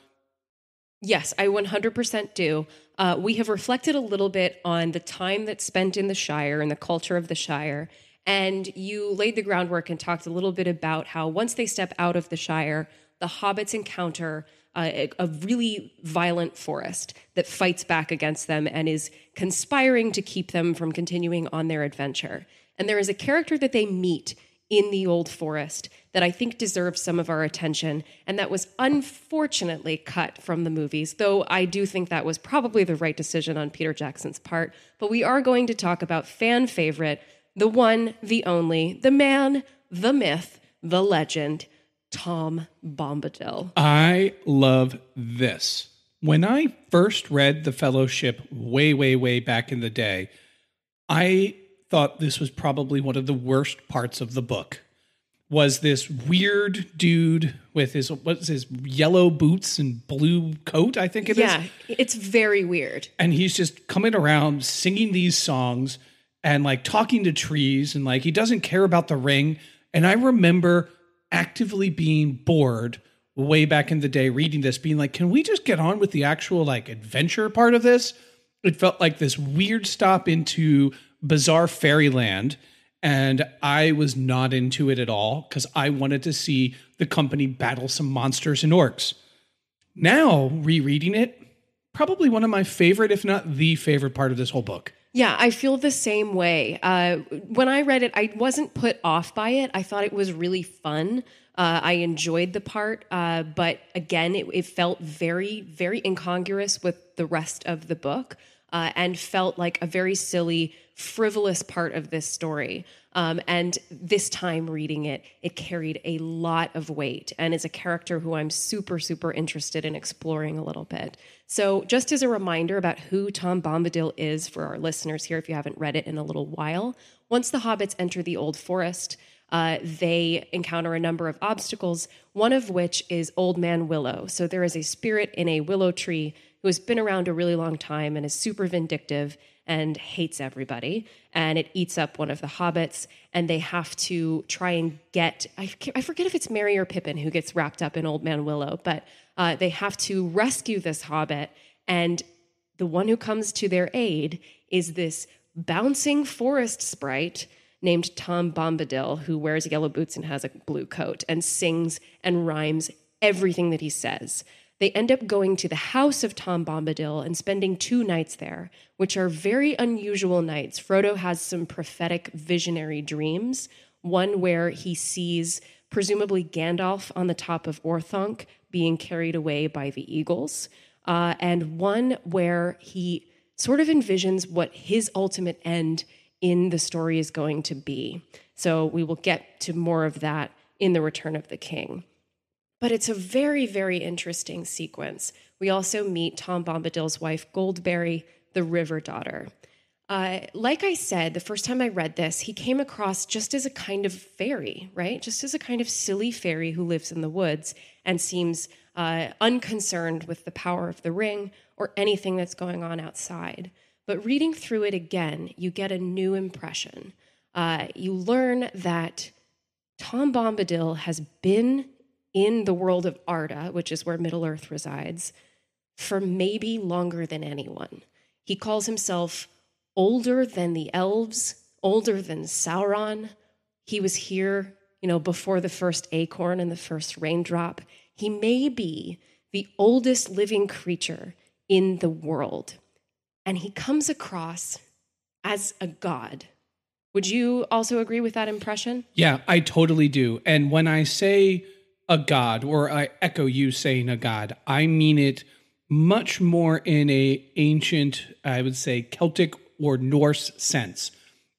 Yes, I 100% do. Uh, we have reflected a little bit on the time that's spent in the Shire and the culture of the Shire. And you laid the groundwork and talked a little bit about how once they step out of the Shire, the hobbits encounter a, really violent forest that fights back against them and is conspiring to keep them from continuing on their adventure. And there is a character that they meet in the old forest that I think deserves some of our attention, and that was unfortunately cut from the movies, though I do think that was probably the right decision on Peter Jackson's part. But we are going to talk about fan favorite, the one, the only, the man, the myth, the legend, Tom Bombadil. I love this. When I first read The Fellowship way, way, way back in the day, I thought this was probably one of the worst parts of the book. Was this weird dude with his what's his yellow boots and blue coat? I think it yeah, is. yeah, it's very weird. And he's just coming around singing these songs and like talking to trees and like he doesn't care about the ring. And I remember actively being bored way back in the day reading this being like can we just get on with the actual like adventure part of this? It felt like this weird stop into bizarre fairyland and i was not into it at all because i wanted to see the company battle some monsters and orcs. Now rereading it probably one of my favorite if not the favorite part of this whole book yeah, I feel the same way. Uh, when I read it, I wasn't put off by it. I thought it was really fun. Uh, I enjoyed the part, uh, but again, it, it, felt very, very incongruous with the rest of the book uh, and felt like a very silly frivolous part of this story. Um, and this time reading it, it carried a lot of weight and is a character who I'm super, super interested in exploring a little bit. So, just as a reminder about who Tom Bombadil is for our listeners here, if you haven't read it in a little while, once the hobbits enter the Old Forest, uh, they encounter a number of obstacles, one of which is Old Man Willow. So, there is a spirit in a willow tree who has been around a really long time and is super vindictive and hates everybody. And it eats up one of the hobbits, and they have to try and get I, I forget if it's Merry or Pippin who gets wrapped up in Old Man Willow, but uh, they have to rescue this hobbit. And the one who comes to their aid is this bouncing forest sprite named Tom Bombadil, who wears yellow boots and has a blue coat and sings and rhymes everything that he says. They end up going to the house of Tom Bombadil and spending two nights there, which are very unusual nights. Frodo has some prophetic visionary dreams, one where he sees presumably Gandalf on the top of Orthanc being carried away by the eagles, uh, and one where he sort of envisions what his ultimate end in the story is going to be. So we will get to more of that in The Return of the King. But it's a very, very interesting sequence. We also meet Tom Bombadil's wife, Goldberry, the river daughter. Uh, like I said, the first time I read this, he came across just as a kind of fairy, right? Just as a kind of silly fairy who lives in the woods and seems uh, unconcerned with the power of the ring or anything that's going on outside. But reading through it again, you get a new impression. Uh, you learn that Tom Bombadil has been in the world of Arda, which is where Middle Earth resides, for maybe longer than anyone. He calls himself older than the elves, older than Sauron. He was here, you know, before the first acorn and the first raindrop. He may be the oldest living creature in the world. And he comes across as a god. Would you also agree with that impression? Yeah, I totally do. And when I say a god or I echo you saying a god. I mean it much more in a ancient, I would say Celtic or Norse sense,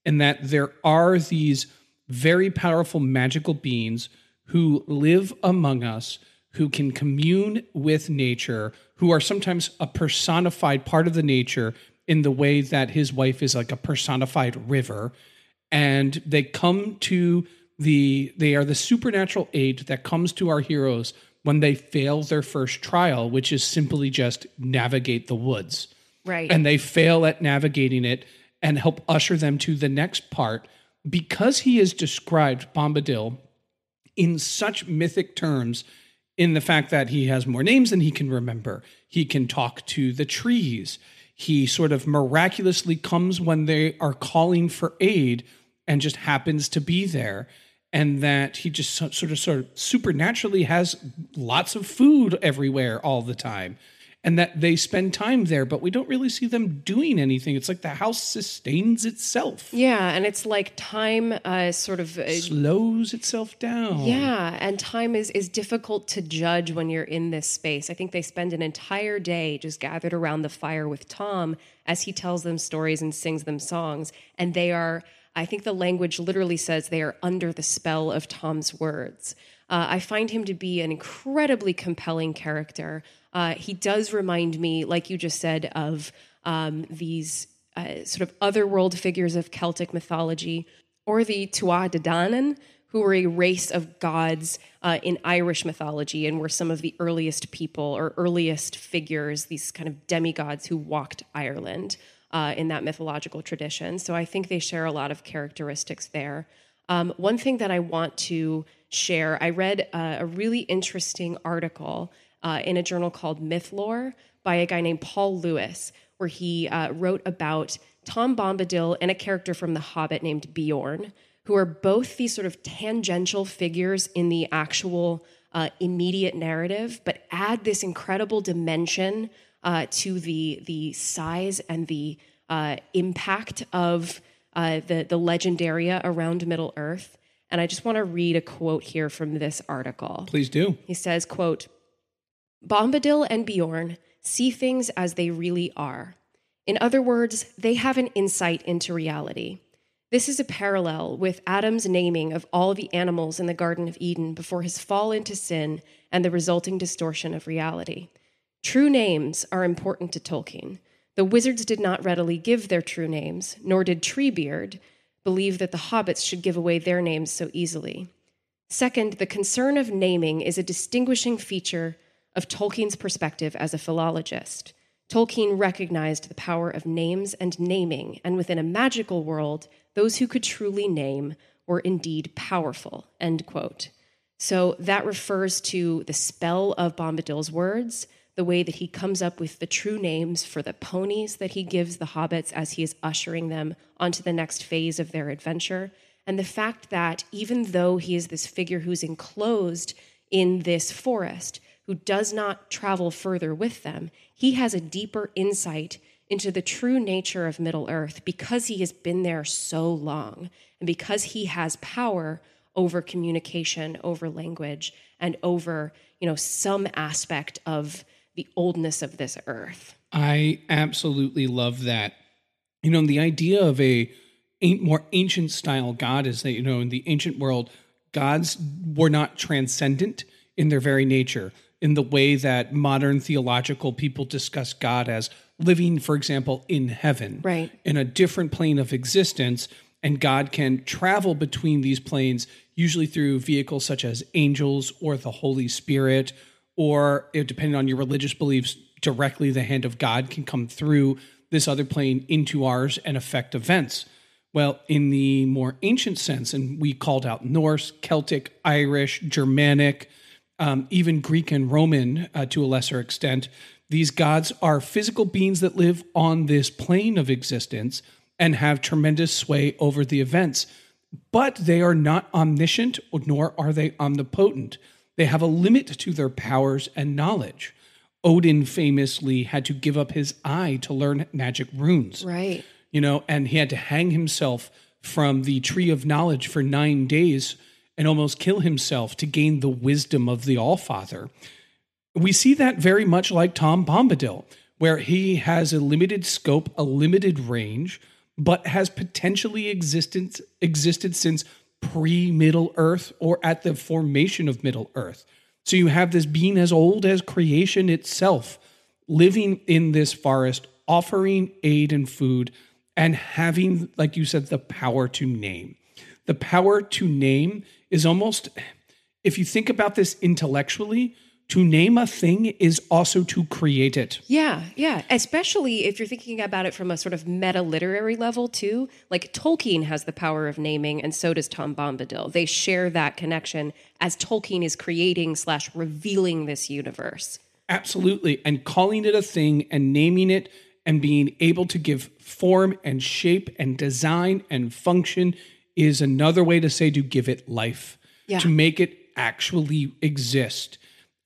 in that there are these very powerful magical beings who live among us, who can commune with nature, who are sometimes a personified part of the nature in the way that his wife is like a personified river. And they come to the they are the supernatural aid that comes to our heroes when they fail their first trial, which is simply just navigate the woods. Right. And they fail at navigating it and help usher them to the next part because he is described Bombadil in such mythic terms in the fact that he has more names than he can remember. He can talk to the trees. He sort of miraculously comes when they are calling for aid and just happens to be there and that he just sort of sort of supernaturally has lots of food everywhere all the time and that they spend time there but we don't really see them doing anything. It's like the house sustains itself. Yeah and it's like time uh, sort of uh, slows itself down. Yeah and time is is difficult to judge when you're in this space. I think they spend an entire day just gathered around the fire with tom as he tells them stories and sings them songs and they are I think the language literally says they are under the spell of Tom's words. Uh, I find him to be an incredibly compelling character. Uh, he does remind me, like you just said, of um, these uh, sort of otherworld figures of Celtic mythology, or the Tuatha De Danann, who were a race of gods uh, in Irish mythology and were some of the earliest people or earliest figures, these kind of demigods who walked Ireland uh, in that mythological tradition. So I think they share a lot of characteristics there. Um, one thing that I want to share I read uh, a really interesting article uh, in a journal called Mythlore by a guy named Paul Lewis, where he uh, wrote about Tom Bombadil and a character from The Hobbit named Beorn, who are both these sort of tangential figures in the actual uh, immediate narrative, but add this incredible dimension uh, to the the size and the uh, impact of uh, the the legendaria around Middle Earth. And I just want to read a quote here from this article. Please do. He says, "quote Bombadil and Beorn see things as they really are. In other words, they have an insight into reality. This is a parallel with Adam's naming of all the animals in the Garden of Eden before his fall into sin and the resulting distortion of reality. True names are important to Tolkien. The wizards did not readily give their true names, nor did Treebeard believe that the hobbits should give away their names so easily. Second, the concern of naming is a distinguishing feature of Tolkien's perspective as a philologist. Tolkien recognized the power of names and naming, and within a magical world, those who could truly name were indeed powerful. End quote. So that refers to the spell of Bombadil's words, the way that he comes up with the true names for the ponies that he gives the hobbits as he is ushering them onto the next phase of their adventure, and the fact that even though he is this figure who's enclosed in this forest, who does not travel further with them, he has a deeper insight into the true nature of Middle Earth because he has been there so long and because he has power over communication, over language, and over, you know, some aspect of the oldness of this earth. I absolutely love that. You know, the idea of a more ancient style god is that, you know, in the ancient world, gods were not transcendent in their very nature, in the way that modern theological people discuss God as living, for example, in heaven, right. in a different plane of existence. And God can travel between these planes, usually through vehicles such as angels or the Holy Spirit or depending on your religious beliefs, directly the hand of God can come through this other plane into ours and affect events. Well, in the more ancient sense, and we called out Norse, Celtic, Irish, Germanic, um, even Greek and Roman uh, to a lesser extent, these gods are physical beings that live on this plane of existence and have tremendous sway over the events. But they are not omniscient, nor are they omnipotent. They have a limit to their powers and knowledge. Odin famously had to give up his eye to learn magic runes. Right. You know, and he had to hang himself from the tree of knowledge for nine days and almost kill himself to gain the wisdom of the Allfather. We see that very much like Tom Bombadil, where he has a limited scope, a limited range, but has potentially existed, existed since pre Middle Earth or at the formation of Middle Earth. So you have this being as old as creation itself living in this forest, offering aid and food, and having, like you said, the power to name. The power to name is almost, if you think about this intellectually, to name a thing is also to create it. Yeah, yeah. Especially if you're thinking about it from a sort of meta literary level, too. Like Tolkien has the power of naming, and so does Tom Bombadil. They share that connection as Tolkien is creating slash revealing this universe. Absolutely. And calling it a thing and naming it and being able to give form and shape and design and function is another way to say to give it life, yeah. to make it actually exist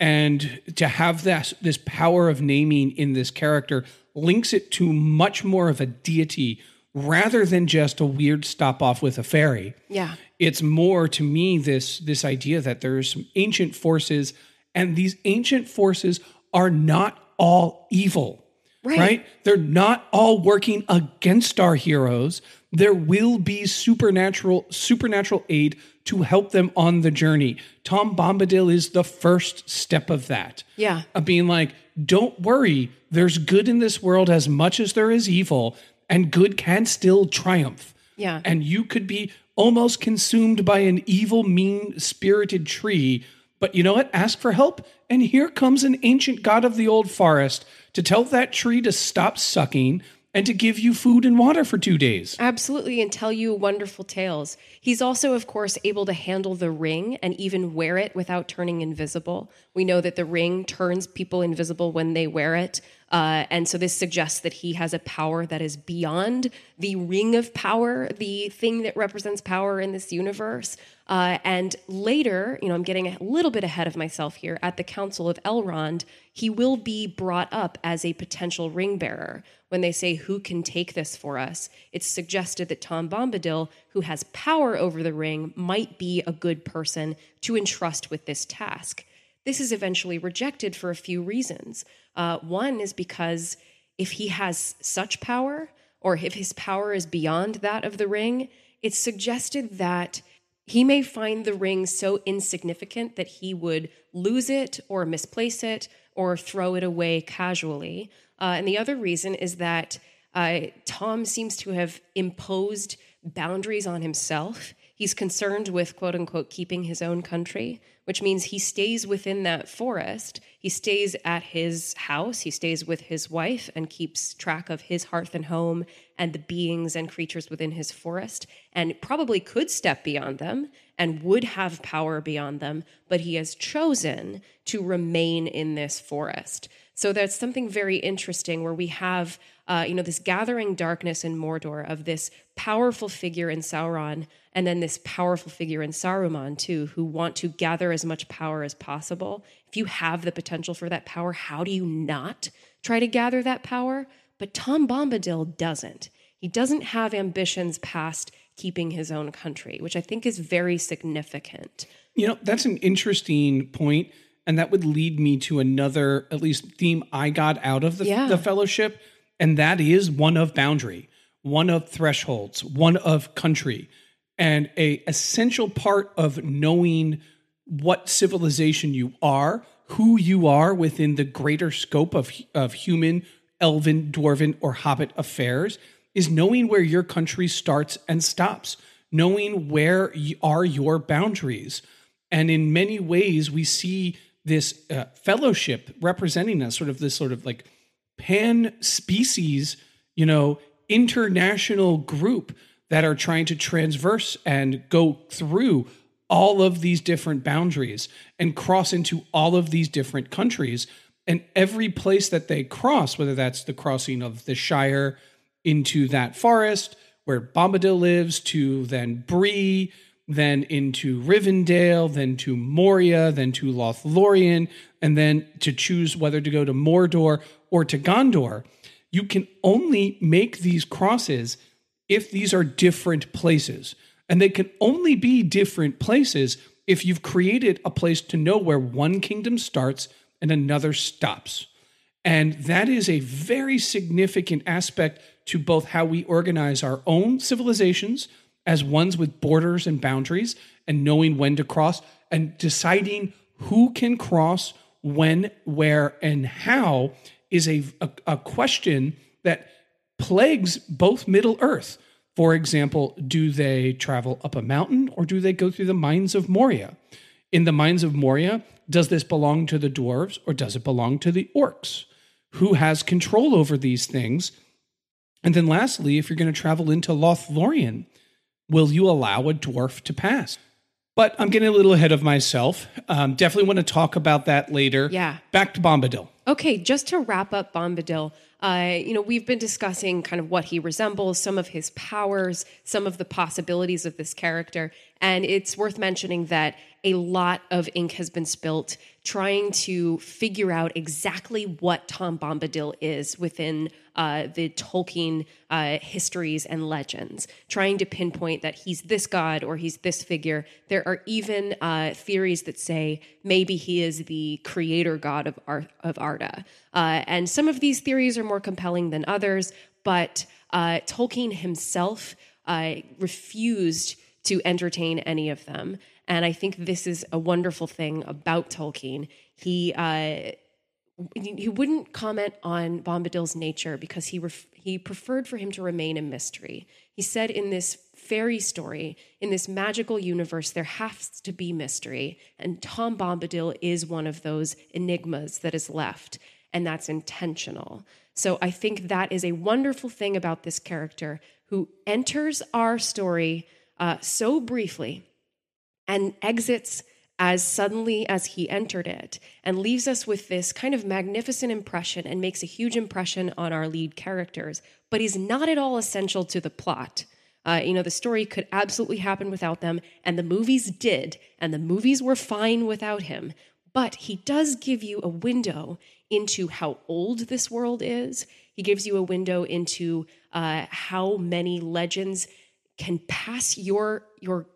and to have this this power of naming in this character links it to much more of a deity rather than just a weird stop off with a fairy. Yeah. It's more to me this this idea that there's some ancient forces and these ancient forces are not all evil. Right. right? They're not all working against our heroes. There will be supernatural supernatural aid to help them on the journey. Tom Bombadil is the first step of that. Yeah. Of being like, don't worry, there's good in this world as much as there is evil, and good can still triumph. Yeah. And you could be almost consumed by an evil, mean spirited tree. But you know what? Ask for help. And here comes an ancient god of the old forest to tell that tree to stop sucking and to give you food and water for two days. Absolutely, and tell you wonderful tales. He's also, of course, able to handle the ring and even wear it without turning invisible. We know that the ring turns people invisible when they wear it. Uh, and so this suggests that he has a power that is beyond the ring of power, the thing that represents power in this universe. Uh, and later, you know, I'm getting a little bit ahead of myself here. At the Council of Elrond, he will be brought up as a potential ring bearer. When they say, Who can take this for us? It's suggested that Tom Bombadil, who has power over the ring, might be a good person to entrust with this task. This is eventually rejected for a few reasons. Uh, one is because if he has such power, or if his power is beyond that of the ring, it's suggested that he may find the ring so insignificant that he would lose it or misplace it or throw it away casually. Uh, and the other reason is that uh, Tom seems to have imposed boundaries on himself. He's concerned with quote unquote keeping his own country, which means he stays within that forest. He stays at his house, he stays with his wife and keeps track of his hearth and home and the beings and creatures within his forest, and probably could step beyond them and would have power beyond them, but he has chosen to remain in this forest. So that's something very interesting where we have, uh, you know, this gathering darkness in Mordor of this powerful figure in Sauron and then this powerful figure in Saruman too, who want to gather as much power as possible. If you have the potential for that power, how do you not try to gather that power? But Tom Bombadil doesn't. He doesn't have ambitions past keeping his own country, which I think is very significant. You know, that's an interesting point, and that would lead me to another, at least, theme I got out of the, Yeah. the fellowship, and that is one of boundary, one of thresholds, one of country, and a essential part of knowing what civilization you are, who you are within the greater scope of of human, elven, dwarven, or hobbit affairs is knowing where your country starts and stops, knowing where are your boundaries. And in many ways, we see this uh, fellowship representing us, sort of this sort of like pan species, you know, international group that are trying to transverse and go through all of these different boundaries and cross into all of these different countries. And every place that they cross, whether that's the crossing of the Shire into that forest where Bombadil lives, to then Bree, then into Rivendell, then to Moria, then to Lothlorien, and then to choose whether to go to Mordor or to Gondor. You can only make these crosses if these are different places. And they can only be different places if you've created a place to know where one kingdom starts and another stops. And that is a very significant aspect to both how we organize our own civilizations as ones with borders and boundaries and knowing when to cross and deciding who can cross, when, where, and how is a, a, a question that plagues both Middle Earth. For example, do they travel up a mountain or do they go through the mines of Moria? In the mines of Moria, does this belong to the dwarves or does it belong to the orcs? Who has control over these things? And then lastly, if you're going to travel into Lothlorien, will you allow a dwarf to pass? But I'm getting a little ahead of myself. Um, definitely want to talk about that later. Yeah. Back to Bombadil. Okay, just to wrap up Bombadil, uh, you know, we've been discussing kind of what he resembles, some of his powers, some of the possibilities of this character. And it's worth mentioning that a lot of ink has been spilt trying to figure out exactly what Tom Bombadil is within uh, the Tolkien uh, histories and legends, trying to pinpoint that he's this god or he's this figure. There are even uh, theories that say maybe he is the creator god of, Ar- of Arda. Uh, and some of these theories are more compelling than others, but uh, Tolkien himself uh, refused to entertain any of them. And I think this is a wonderful thing about Tolkien. He uh, he wouldn't comment on Bombadil's nature because he ref- he preferred for him to remain a mystery. He said in this fairy story, in this magical universe, there has to be mystery, and Tom Bombadil is one of those enigmas that is left, and that's intentional. So I think that is a wonderful thing about this character who enters our story uh, so briefly and exits as suddenly as he entered it and leaves us with this kind of magnificent impression and makes a huge impression on our lead characters, but he's not at all essential to the plot. Uh, you know, the story could absolutely happen without them, and the movies did, and the movies were fine without him. But he does give you a window into how old this world is. He gives you a window into uh, how many legends can pass your your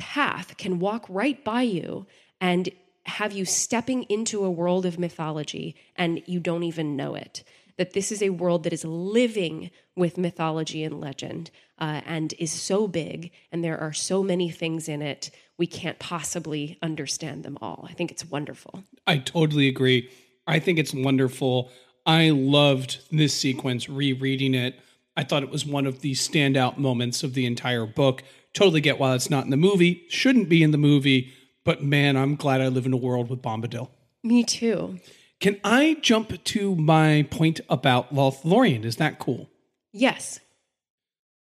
path can walk right by you and have you stepping into a world of mythology and you don't even know it. that this is a world that is living with mythology and legend uh, and is so big, and there are so many things in it, we can't possibly understand them all. I think it's wonderful. I totally agree. I think it's wonderful. I loved this sequence, rereading it. I thought it was one of the standout moments of the entire book. Totally get why it's not in the movie, shouldn't be in the movie, but man, I'm glad I live in a world with Bombadil. Me too. Can I jump to my point about Lothlorien? Is that cool? Yes.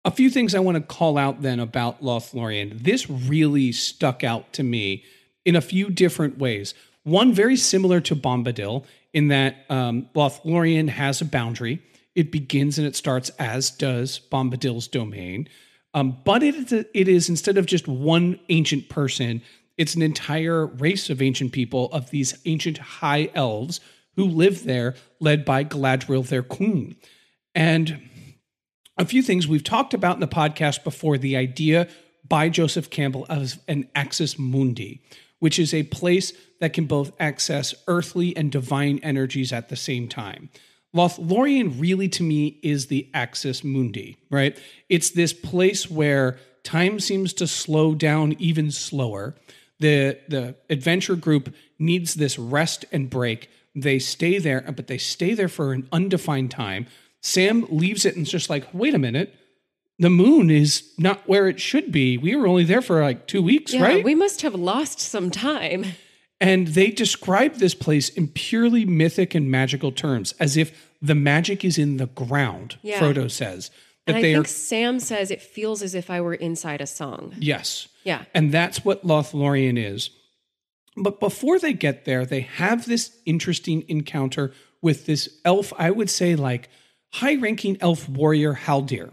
A few things I want to call out then about Lothlorien. This really stuck out to me in a few different ways. One very similar to Bombadil in that um, Lothlorien has a boundary. It begins and it starts as does Bombadil's domain. Um, but it is, it is instead of just one ancient person, it's an entire race of ancient people, of these ancient high elves who live there, led by Galadriel, their queen. And a few things we've talked about in the podcast before the idea by Joseph Campbell of an axis mundi, which is a place that can both access earthly and divine energies at the same time. Lothlorien really to me is the axis mundi, right? It's this place where time seems to slow down even slower the the adventure group needs this rest and break. They stay there, but they stay there for an undefined time. Sam leaves it and it's just like, wait a minute. The moon is not where it should be. We were only there for like two weeks, yeah, right? We must have lost some time. And they describe this place in purely mythic and magical terms, as if the magic is in the ground, yeah. Frodo says. That and I think are, Sam says it feels as if I were inside a song. Yes. Yeah. And that's what Lothlorien is. But before they get there, they have this interesting encounter with this elf, I would say like high ranking elf warrior Haldir.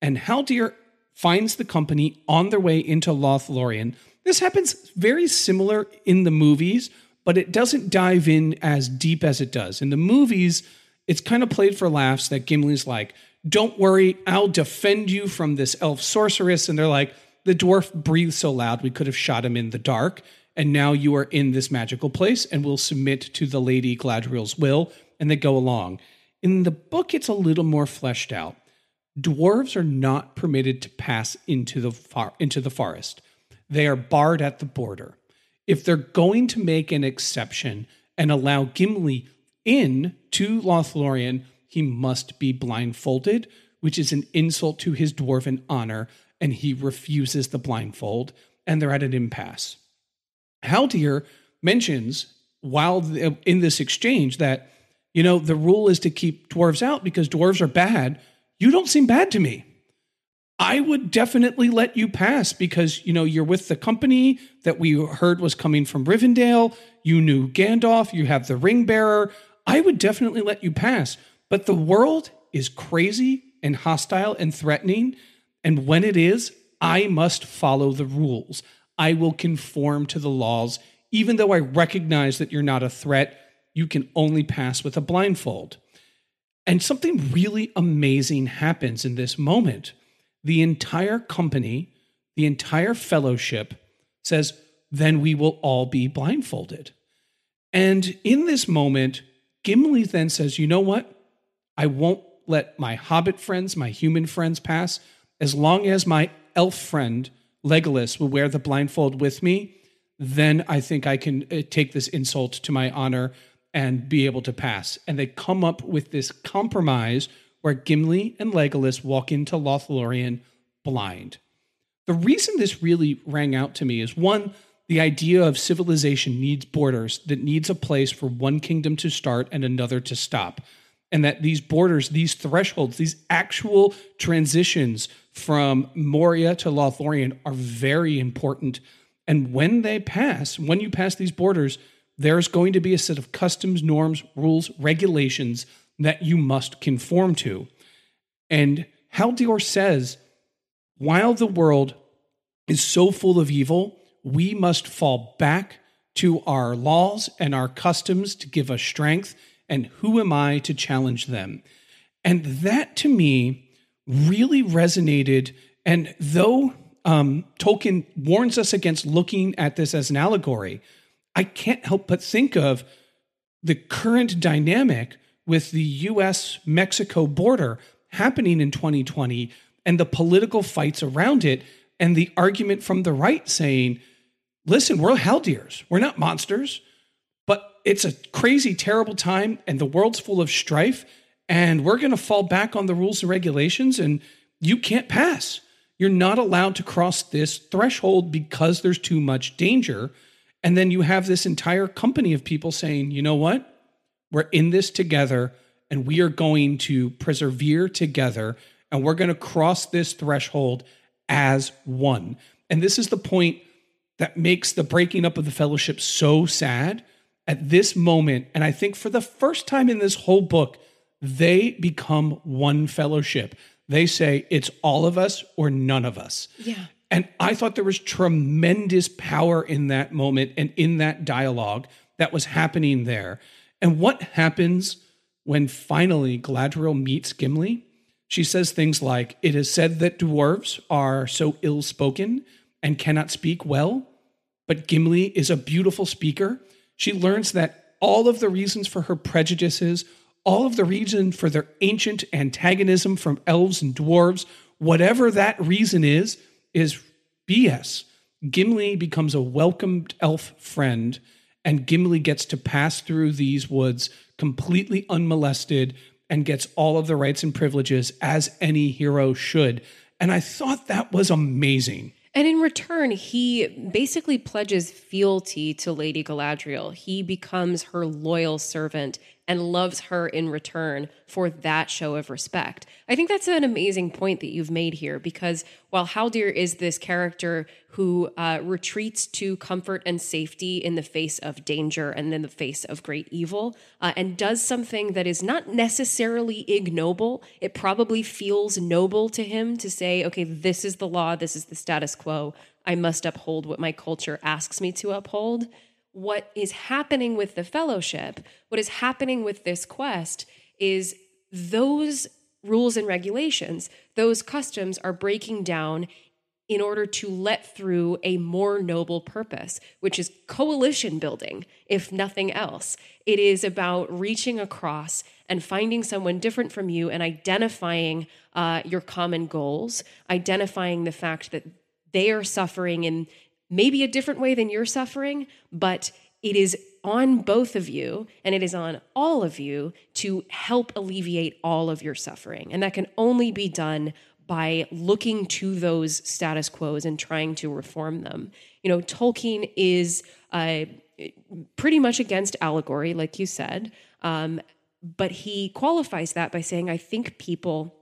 And Haldir finds the company on their way into Lothlorien. This happens very similar in the movies, but it doesn't dive in as deep as it does. In the movies, it's kind of played for laughs that Gimli's like, don't worry, I'll defend you from this elf sorceress. And they're like, the dwarf breathed so loud we could have shot him in the dark. And now you are in this magical place and will submit to the Lady Galadriel's will. And they go along. In the book, it's a little more fleshed out. Dwarves are not permitted to pass into the far, into the forest. They are barred at the border. If they're going to make an exception and allow Gimli in to Lothlorien, he must be blindfolded, which is an insult to his dwarven honor, and he refuses the blindfold, and they're at an impasse. Haldir mentions while in this exchange that, you know, the rule is to keep dwarves out because dwarves are bad. You don't seem bad to me. I would definitely let you pass because, you know, you're with the company that we heard was coming from Rivendell. You knew Gandalf. You have the ring bearer. I would definitely let you pass. But the world is crazy and hostile and threatening. And when it is, I must follow the rules. I will conform to the laws, even though I recognize that you're not a threat. You can only pass with a blindfold. And something really amazing happens in this moment. The entire company, the entire fellowship says, then we will all be blindfolded. And in this moment, Gimli then says, you know what? I won't let my hobbit friends, my human friends pass. As long as my elf friend, Legolas, will wear the blindfold with me, then I think I can uh, take this insult to my honor and be able to pass. And they come up with this compromise where Gimli and Legolas walk into Lothlorien blind. The reason this really rang out to me is one, the idea of civilization needs borders, that needs a place for one kingdom to start and another to stop and that these borders, these thresholds, these actual transitions from Moria to Lothlorien are very important. And when they pass, when you pass these borders, there's going to be a set of customs, norms, rules, regulations that you must conform to. And Haldir says, while the world is so full of evil, we must fall back to our laws and our customs to give us strength and who am I to challenge them? And that to me really resonated. And though um, Tolkien warns us against looking at this as an allegory, I can't help but think of the current dynamic with the US Mexico border happening in 2020 and the political fights around it and the argument from the right saying, listen, we're Haldirs, we're not monsters, but it's a crazy, terrible time and the world's full of strife. And we're going to fall back on the rules and regulations, and you can't pass. You're not allowed to cross this threshold because there's too much danger. And then you have this entire company of people saying, you know what? We're in this together and we are going to persevere together and we're going to cross this threshold as one. And this is the point that makes the breaking up of the fellowship so sad at this moment. And I think for the first time in this whole book, they become one fellowship. They say it's all of us or none of us. Yeah. And I thought there was tremendous power in that moment and in that dialogue that was happening there. And what happens when finally Galadriel meets Gimli? She says things like, It is said that dwarves are so ill spoken and cannot speak well, but Gimli is a beautiful speaker. She learns that all of the reasons for her prejudices, all of the reason for their ancient antagonism from elves and dwarves, whatever that reason is, is BS. Gimli becomes a welcomed elf friend, and Gimli gets to pass through these woods completely unmolested and gets all of the rights and privileges as any hero should. And I thought that was amazing. And in return, he basically pledges fealty to Lady Galadriel. He becomes her loyal servant and loves her in return for that show of respect. I think that's an amazing point that you've made here because while Haldir is this character who uh, retreats to comfort and safety in the face of danger and in the face of great evil uh, and does something that is not necessarily ignoble, it probably feels noble to him to say, okay, this is the law, this is the status quo. I must uphold what my culture asks me to uphold what is happening with the fellowship, what is happening with this quest is those rules and regulations, those customs are breaking down in order to let through a more noble purpose, which is coalition building, if nothing else. It is about reaching across and finding someone different from you and identifying uh, your common goals, identifying the fact that they are suffering in maybe a different way than you're suffering, but it is on both of you and it is on all of you to help alleviate all of your suffering. And that can only be done by looking to those status quos and trying to reform them. You know, Tolkien is uh, pretty much against allegory, like you said, um, but he qualifies that by saying, I think people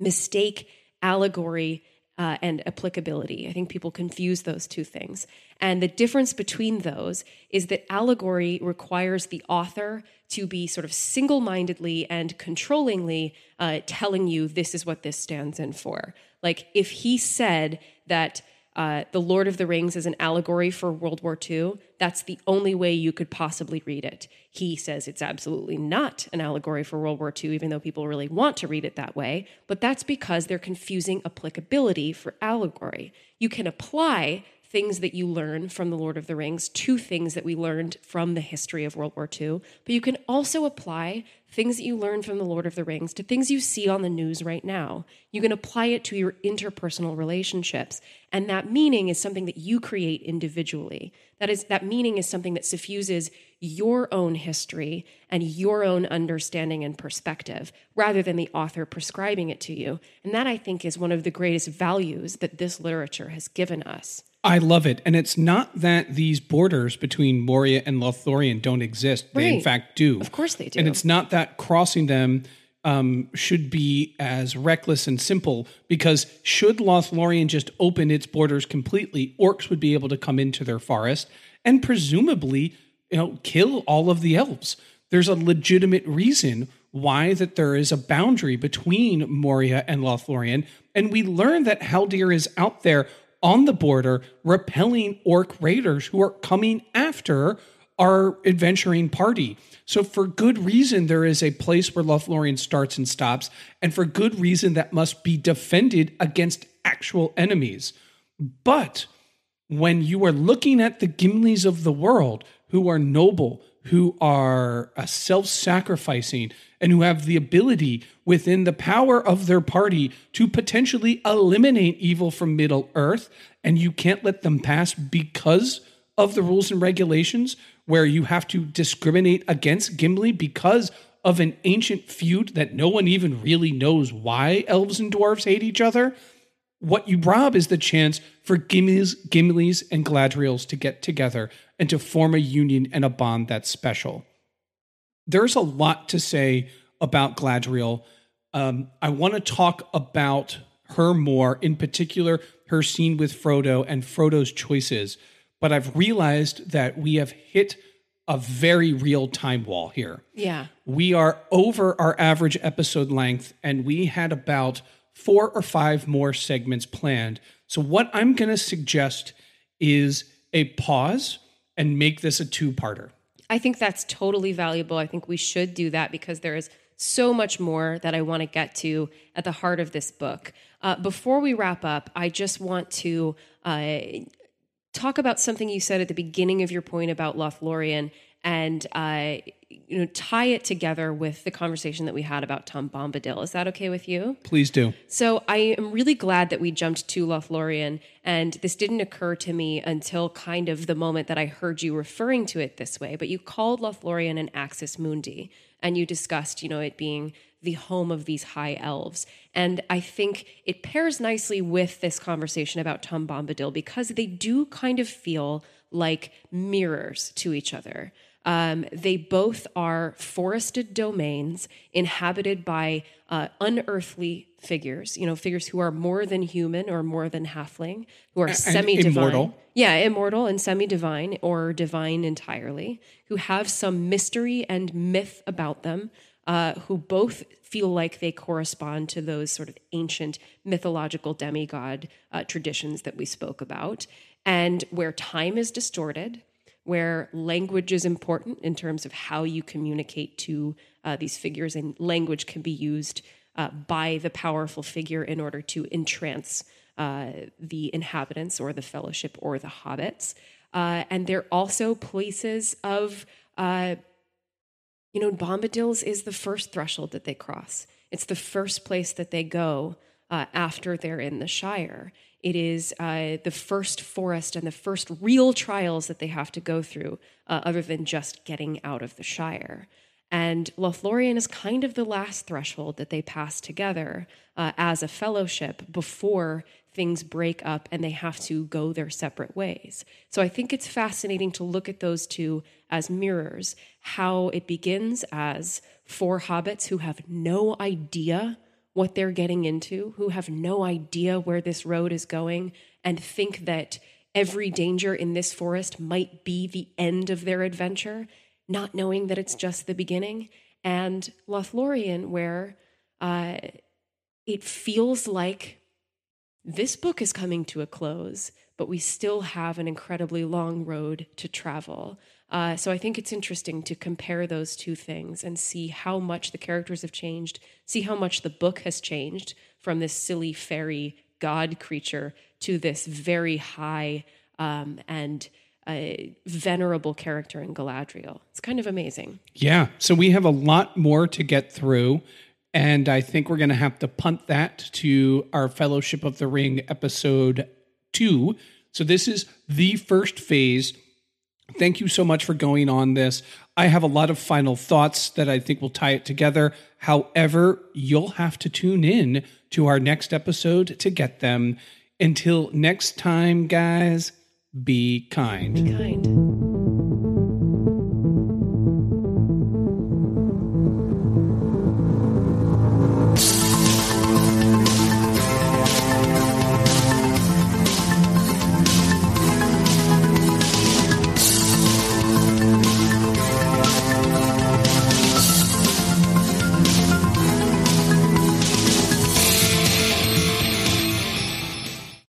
mistake allegory uh, and applicability. I think people confuse those two things. And the difference between those is that allegory requires the author to be sort of single mindedly and controllingly uh, telling you this is what this stands in for. Like if he said that uh, The Lord of the Rings is an allegory for World War II. That's the only way you could possibly read it. He says it's absolutely not an allegory for World War II, even though people really want to read it that way. But that's because they're confusing applicability for allegory. You can apply things that you learn from The Lord of the Rings to things that we learned from the history of World War II, but you can also apply things that you learn from The Lord of the Rings to things you see on the news right now. You can apply it to your interpersonal relationships. And that meaning is something that you create individually. That is that meaning is something that suffuses your own history and your own understanding and perspective rather than the author prescribing it to you. And that I think is one of the greatest values that this literature has given us. I love it. And it's not that these borders between Moria and Lothlorien don't exist. They, Right. in fact, do. Of course they do. And it's not that crossing them um, should be as reckless and simple because should Lothlorien just open its borders completely, orcs would be able to come into their forest and presumably, you know, kill all of the elves. There's a legitimate reason why that there is a boundary between Moria and Lothlorien, and we learn that Haldir is out there on the border repelling orc raiders who are coming after our adventuring party. So for good reason there is a place where Lothlorien starts and stops and for good reason that must be defended against actual enemies. But when you are looking at the Gimlis of the world who are noble, who are uh, self sacrificing and who have the ability within the power of their party to potentially eliminate evil from Middle Earth. And you can't let them pass because of the rules and regulations where you have to discriminate against Gimli because of an ancient feud that no one even really knows why elves and dwarves hate each other. What you rob is the chance for Gimli's, Gimli's and Galadriel's to get together and to form a union and a bond that's special. There's a lot to say about Galadriel. Um, I want to talk about her more, in particular, her scene with Frodo and Frodo's choices. But I've realized that we have hit a very real time wall here. Yeah. We are over our average episode length, and we had about four or five more segments planned. So, what I'm going to suggest is a pause and make this a two parter. I think that's totally valuable. I think we should do that because there is so much more that I want to get to at the heart of this book. Uh, before we wrap up, I just want to uh, talk about something you said at the beginning of your point about Lothlorien and uh, you know tie it together with the conversation that we had about Tom Bombadil. Is that okay with you? Please do. So I am really glad that we jumped to Lothlorien, and this didn't occur to me until kind of the moment that I heard you referring to it this way. But you called Lothlorien an axis mundi, and you discussed, you know, it being the home of these high elves. And I think it pairs nicely with this conversation about Tom Bombadil because they do kind of feel like mirrors to each other. Um, they both are forested domains inhabited by uh, unearthly figures, you know, figures who are more than human or more than halfling, who are semi divine. Yeah, immortal and semi divine or divine entirely, who have some mystery and myth about them, uh, who both feel like they correspond to those sort of ancient mythological demigod uh, traditions that we spoke about, and where time is distorted where language is important in terms of how you communicate to uh, these figures, and language can be used uh, by the powerful figure in order to entrance uh, the inhabitants or the fellowship or the hobbits. Uh, and they're also places of, uh, you know, Bombadil's is the first threshold that they cross. It's the first place that they go uh, after they're in the Shire. It is uh, the first forest and the first real trials that they have to go through, uh, other than just getting out of the Shire. And Lothlorien is kind of the last threshold that they pass together uh, as a fellowship before things break up and they have to go their separate ways. So I think it's fascinating to look at those two as mirrors, how it begins as four hobbits who have no idea what they're getting into, who have no idea where this road is going, and think that every danger in this forest might be the end of their adventure, not knowing that it's just the beginning. And Lothlorien, where uh, it feels like this book is coming to a close, but we still have an incredibly long road to travel. Uh, so I think it's interesting to compare those two things and see how much the characters have changed, see how much the book has changed from this silly fairy god creature to this very high um, and uh, venerable character in Galadriel. It's kind of amazing. Yeah. So we have a lot more to get through. And I think we're going to have to punt that to our Fellowship of the Ring episode two. So this is the first phase Thank you so much for going on this. I have a lot of final thoughts that I think will tie it together. However, you'll have to tune in to our next episode to get them. Until next time, guys, be kind. Be kind.